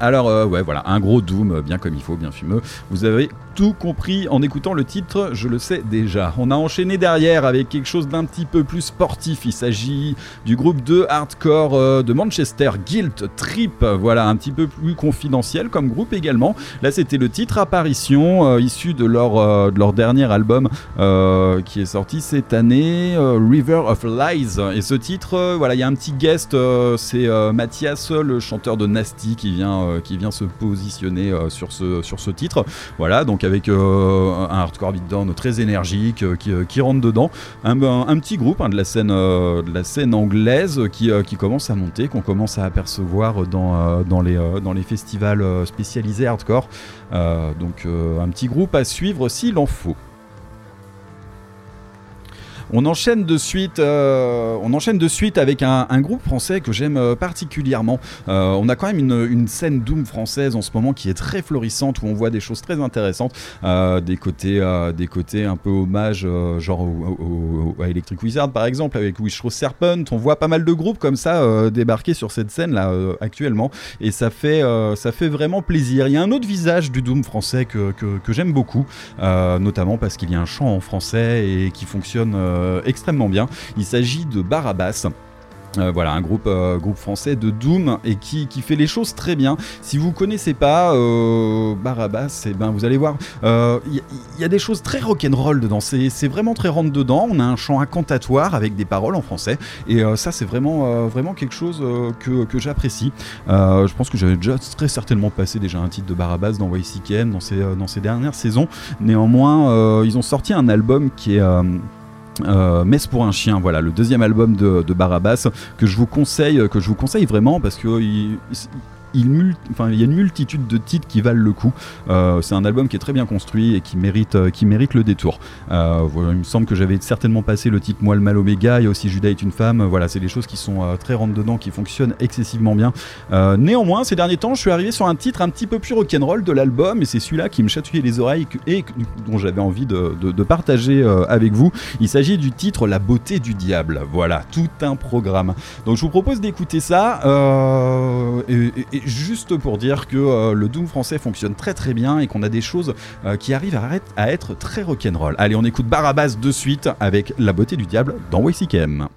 Alors euh, ouais voilà, un gros Doom euh, bien comme il faut, bien fumeux. Vous avez tout compris en écoutant le titre, je le sais déjà. On a enchaîné derrière avec quelque chose d'un petit peu plus sportif. Il s'agit du groupe de hardcore euh, de Manchester, Guilt Trip. Voilà, un petit peu plus confidentiel comme groupe également. Là c'était le titre Apparition, euh, issu de leur, euh, de leur dernier album qui est sorti cette année, River of Lies. Et ce titre, voilà, il y a un petit guest, c'est Mathias, le chanteur de Nasty, qui vient, qui vient se positionner sur, ce, sur ce titre. Voilà, donc avec euh, un hardcore beatdown très énergique euh, qui, euh, qui rentre dedans. Un, petit groupe hein, de, la scène, anglaise qui, commence à monter, qu'on commence à apercevoir dans, les, festivals spécialisés hardcore. Donc un petit groupe à suivre s'il en faut. On enchaîne de suite, euh, on enchaîne de suite avec un, groupe français que j'aime euh, particulièrement. Euh, on a quand même une, scène doom française en ce moment qui est très florissante où on voit des choses très intéressantes, des côtés, des côtés un peu hommage, genre à Electric Wizard par exemple avec Wishrow Serpent. On voit pas mal de groupes comme ça débarquer sur cette scène là actuellement et ça fait, vraiment plaisir. Il y a un autre visage du doom français que, j'aime beaucoup, notamment parce qu'il y a un chant en français et qui fonctionne extrêmement bien. Il s'agit de Barabas. Euh, voilà, un groupe, euh, groupe français de Doom et qui, fait les choses très bien. Si vous connaissez pas euh, Barabas, eh ben vous allez voir, euh, il y, a des choses très rock'n'roll dedans. C'est vraiment très rentre dedans. On a un chant incantatoire avec des paroles en français et euh, ça c'est vraiment, euh, quelque chose euh, que, j'apprécie. Euh, je pense que j'avais déjà très certainement passé déjà un titre de Barabas dans YCKM dans ces, euh, dans ces dernières saisons. Néanmoins, euh, ils ont sorti un album qui est euh, Messe pour un chien, voilà le deuxième album de, Barabas que je vous conseille, que je vous conseille vraiment parce que il, il y a une multitude de titres qui valent le coup. Euh, c'est un album qui est très bien construit et qui mérite, euh, qui mérite le détour. Euh, il me semble que j'avais certainement passé le titre Moi le mal Oméga. Il y a aussi Judas est une femme. Voilà, c'est des choses qui sont très rentre dedans, qui fonctionnent excessivement bien. Néanmoins, ces derniers temps, je suis arrivé sur un titre un petit peu plus rock'n'roll de l'album et c'est celui-là qui me chatouillait les oreilles et dont j'avais envie de, partager avec vous. Il s'agit du titre La beauté du diable. Voilà, tout un programme. Donc je vous propose d'écouter ça. et juste pour dire que euh, le Doom français fonctionne très très bien et qu'on a des choses euh, qui arrivent à, être- très rock'n'roll. Allez, on écoute Barabas de suite avec La beauté du diable dans WCKM.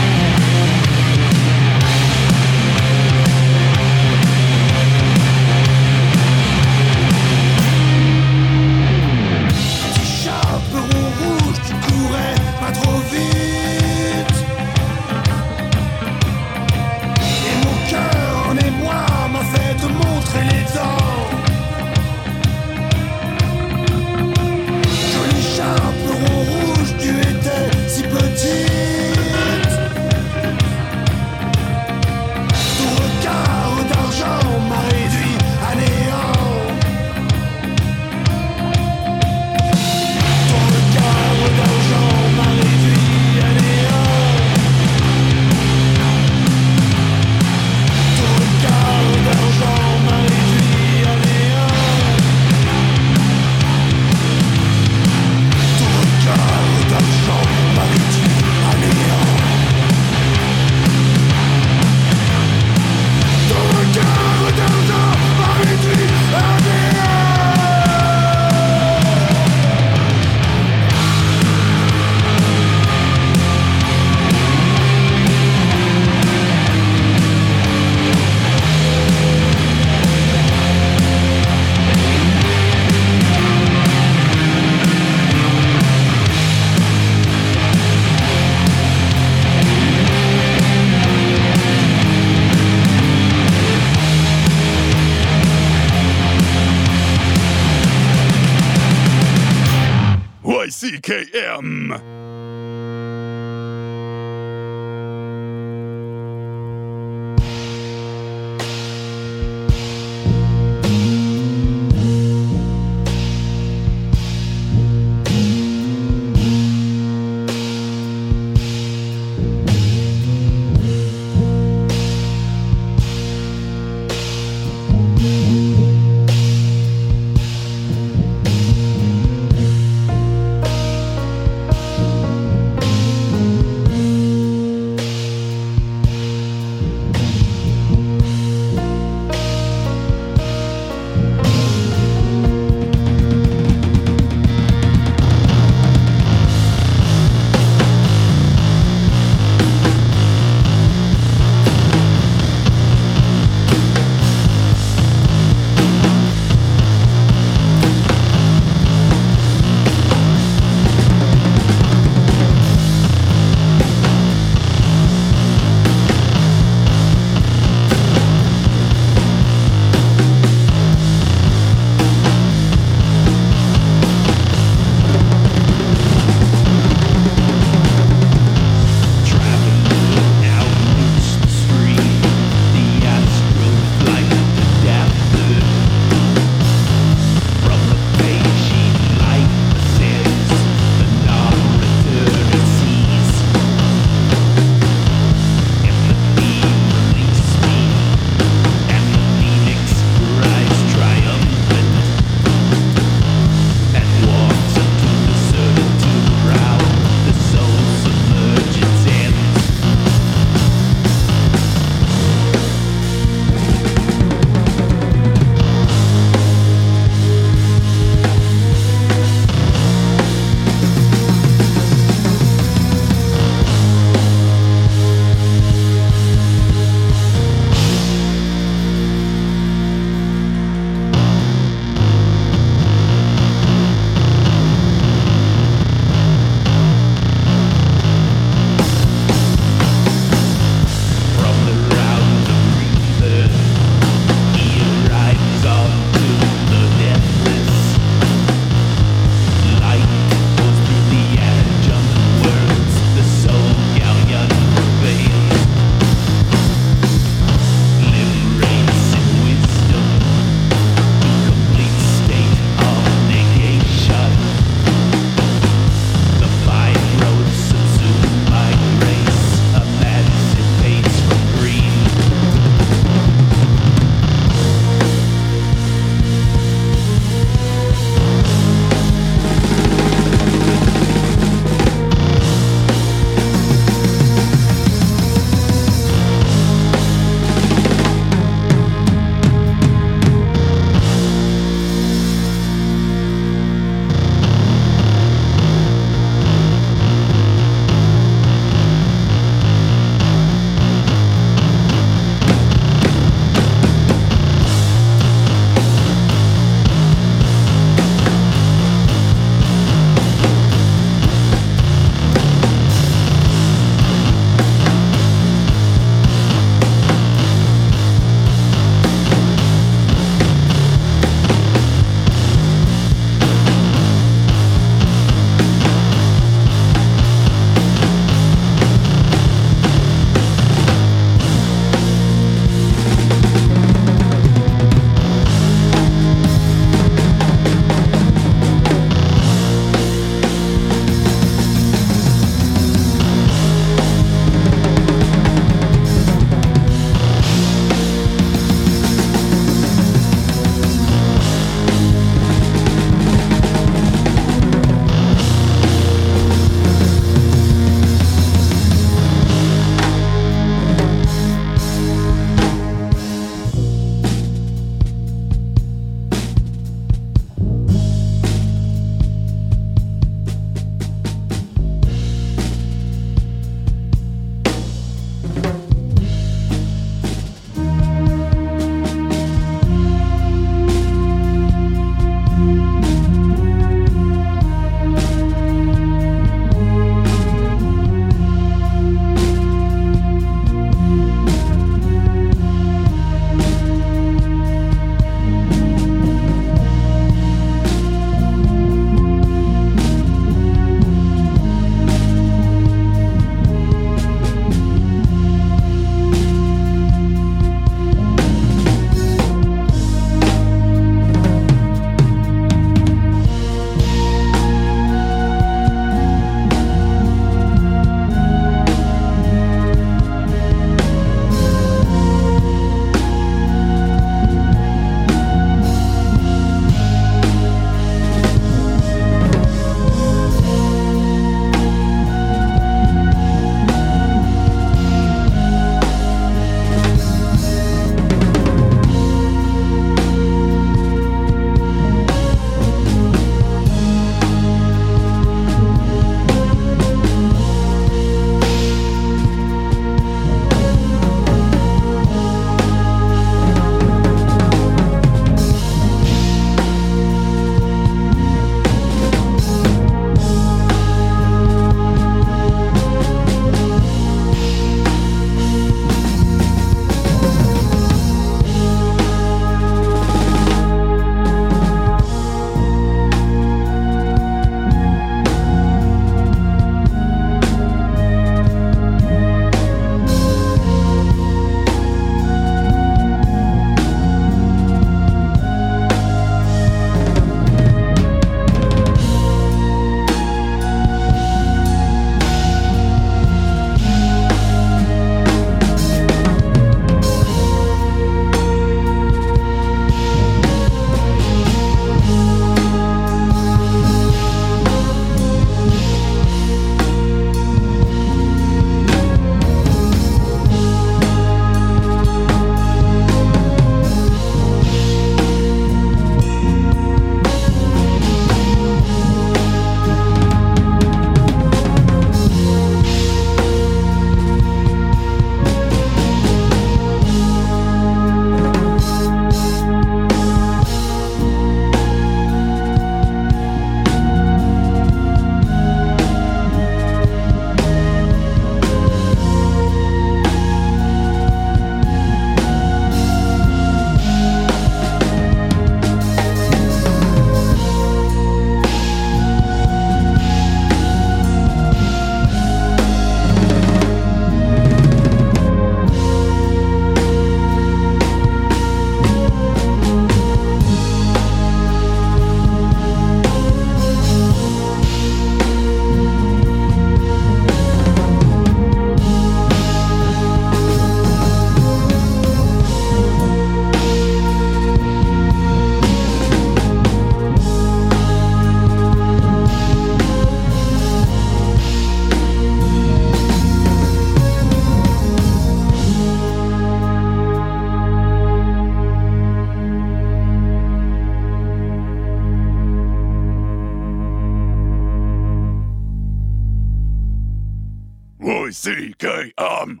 Y-C-K-M.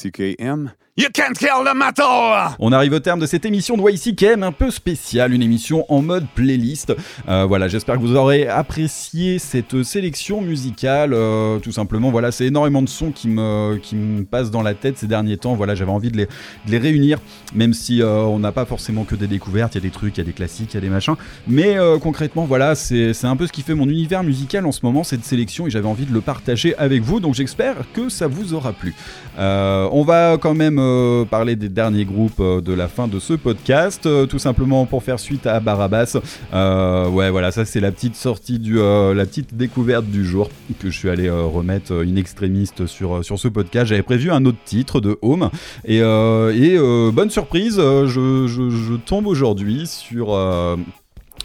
YCKM. You can't kill the metal! On arrive au terme de cette émission de YCKM un peu spéciale, une émission en mode playlist. Euh, voilà, j'espère que vous aurez apprécié cette sélection musicale. Euh, tout simplement, voilà, c'est énormément de sons qui me, qui me passent dans la tête ces derniers temps. Voilà, j'avais envie de les, de les réunir, même si euh, on n'a pas forcément que des découvertes. Il y a des trucs, il y a des classiques, il y a des machins. Mais concrètement, voilà, c'est un peu ce qui fait mon univers musical en ce moment, cette sélection, et j'avais envie de le partager avec vous. Donc j'espère que ça vous aura plu. On va quand même euh, parler des derniers groupes euh, de la fin de ce podcast, euh, tout simplement pour faire suite à Barabas. Ouais, voilà, ça c'est la petite sortie du, la petite découverte du jour que je suis allé remettre in extrémiste sur ce podcast. J'avais prévu un autre titre de Home et, bonne surprise, je, tombe aujourd'hui sur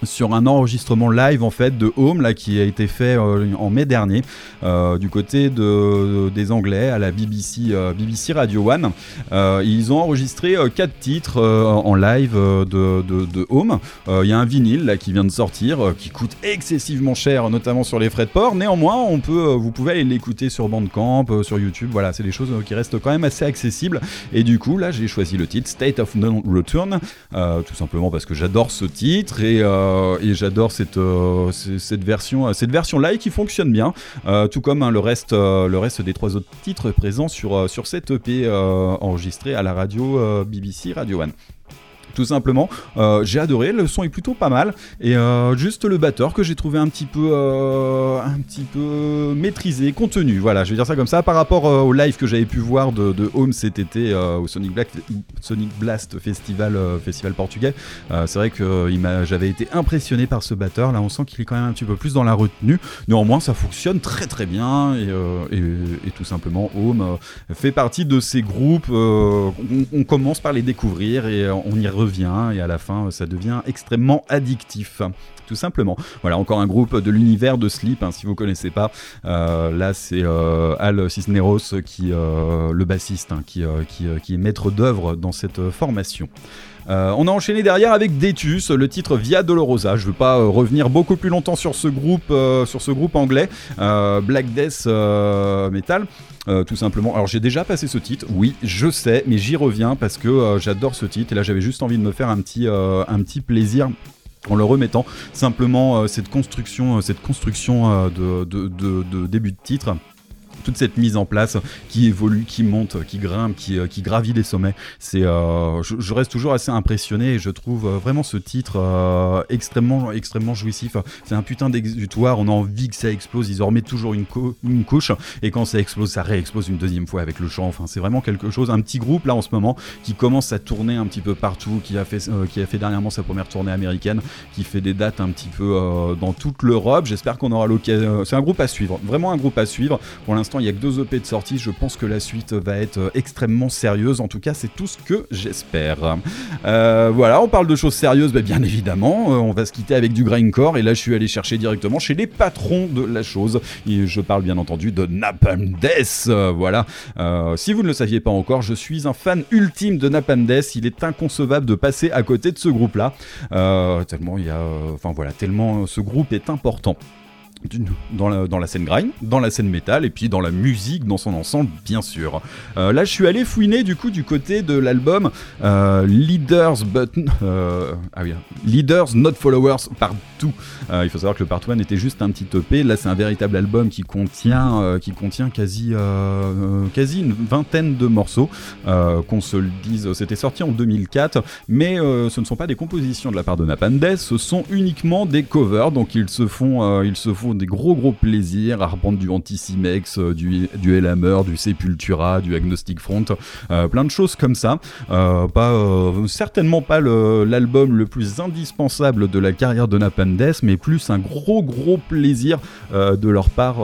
sur un enregistrement live en fait de Home là qui a été fait euh, en mai dernier euh, du côté de, des Anglais à la BBC euh, BBC Radio One. Ils ont enregistré quatre titres en live de, Home. Il y a un vinyle là qui vient de sortir qui coûte excessivement cher notamment sur les frais de port. Néanmoins on peut vous pouvez aller l'écouter sur Bandcamp, sur YouTube. Voilà c'est des choses qui restent quand même assez accessibles. Et du coup là j'ai choisi le titre State of No Return tout simplement parce que j'adore ce titre et, euh, et j'adore cette, euh, version cette version live qui fonctionne bien euh, tout comme hein, le reste euh, des trois autres titres présents sur euh, cette EP euh, enregistrée à la radio euh, BBC Radio One tout simplement. Euh, j'ai adoré, le son est plutôt pas mal. Et euh, juste le batteur que j'ai trouvé un petit peu, euh, un petit peu maîtrisé, contenu. Voilà, je vais dire ça comme ça. Par rapport au live que j'avais pu voir de, Home cet été au Sonic, Black, Sonic Blast Festival, festival portugais, c'est vrai que j'avais été impressionné par ce batteur. Là, on sent qu'il est quand même un petit peu plus dans la retenue. Néanmoins, ça fonctionne très très bien. Et, tout simplement, Home fait partie de ces groupes. on, on commence par les découvrir et on y revient. Et à la fin, ça devient extrêmement addictif. Tout simplement. Voilà, encore un groupe de l'univers de Sleep, hein, si vous connaissez pas. Euh, là, c'est euh, Al Cisneros, qui, euh, le bassiste, hein, qui, euh, euh, est maître d'œuvre dans cette euh, formation. Euh, on a enchaîné derrière avec Detus, le titre Via Dolorosa. Je ne veux pas euh, revenir beaucoup plus longtemps sur ce groupe, euh, anglais, Black Death Metal. Tout simplement. Alors j'ai déjà passé ce titre, oui, je sais, mais j'y reviens parce que j'adore ce titre et là j'avais juste envie de me faire un petit, plaisir en le remettant. Simplement cette construction, de début de titre toute cette mise en place qui évolue, qui monte, qui grimpe, qui, euh, gravit les sommets. C'est, euh, je, reste toujours assez impressionné et je trouve euh, vraiment ce titre extrêmement, extrêmement jouissif. C'est un putain d'exutoire. On a envie que ça explose. Ils en remettent toujours une, co- une couche et quand ça explose, ça réexplose une deuxième fois avec le chant. Enfin, c'est vraiment quelque chose. Un petit groupe là en ce moment qui commence à tourner un petit peu partout, qui a fait, qui a fait dernièrement sa première tournée américaine, qui fait des dates un petit peu dans toute l'Europe. J'espère qu'on aura l'occasion. C'est un groupe à suivre, vraiment un groupe à suivre. Pour l'instant, il n'y a que deux EP de sortie. Je pense que la suite va être euh, extrêmement sérieuse. En tout cas, c'est tout ce que j'espère. Euh, voilà, on parle de choses sérieuses, bah, bien évidemment. Euh, on va se quitter avec du grindcore. Et là, je suis allé chercher directement chez les patrons de la chose. Je parle bien entendu de Napalm Death. Voilà. Si vous ne le saviez pas encore, je suis un fan ultime de Napalm Death. Il est inconcevable de passer à côté de ce groupe-là. Tellement il y a, enfin voilà, tellement ce groupe est important dans la, scène grind, dans la scène métal et puis dans la musique dans son ensemble bien sûr. Euh, là je suis allé fouiner du coup du côté de l'album euh, Leaders but euh, ah oui, Leaders Not Followers Partout. Il faut savoir que le Part 1 était juste un petit EP. Là c'est un véritable album qui contient qui contient quasi quasi une vingtaine de morceaux. Qu'on se le dise, c'était sorti en 2004, mais ce ne sont pas des compositions de la part de Napalm Death, ce sont uniquement des covers. Donc ils se font ils se font des gros gros plaisirs à reprendre du Anticimex, euh, du, du Hellhammer, du Sepultura, du Agnostic Front, euh, plein de choses comme ça. Euh, certainement pas l'album le, plus indispensable de la carrière de Napalm Death, mais plus un gros gros plaisir de leur part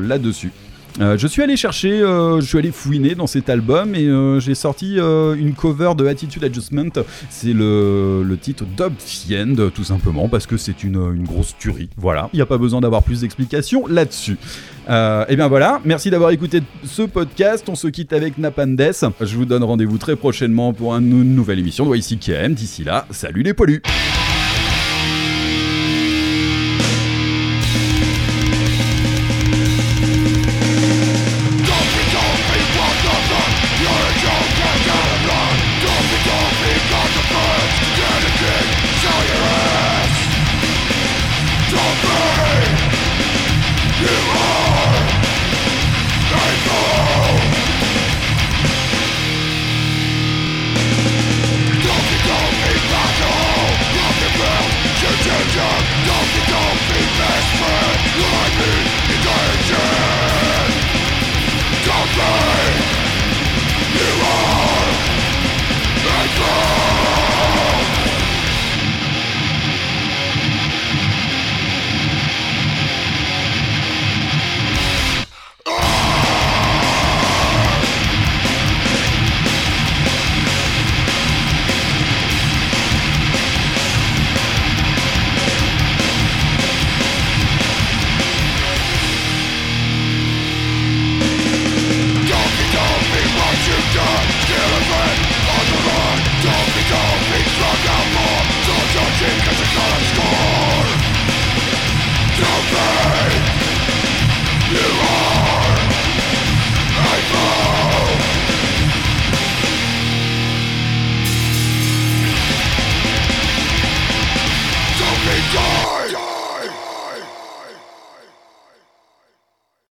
là-dessus. Euh, je suis allé chercher, euh, je suis allé fouiner dans cet album et euh, j'ai sorti une cover de Attitude Adjustment. C'est le, le titre Dub Fiend, tout simplement, parce que c'est une, une grosse tuerie. Voilà, il n'y a pas besoin d'avoir plus d'explications là-dessus. Et bien voilà, merci d'avoir écouté ce podcast. On se quitte avec Napandes. Je vous donne rendez-vous très prochainement pour une nouvelle émission de YCKM. D'ici là, salut les poilus!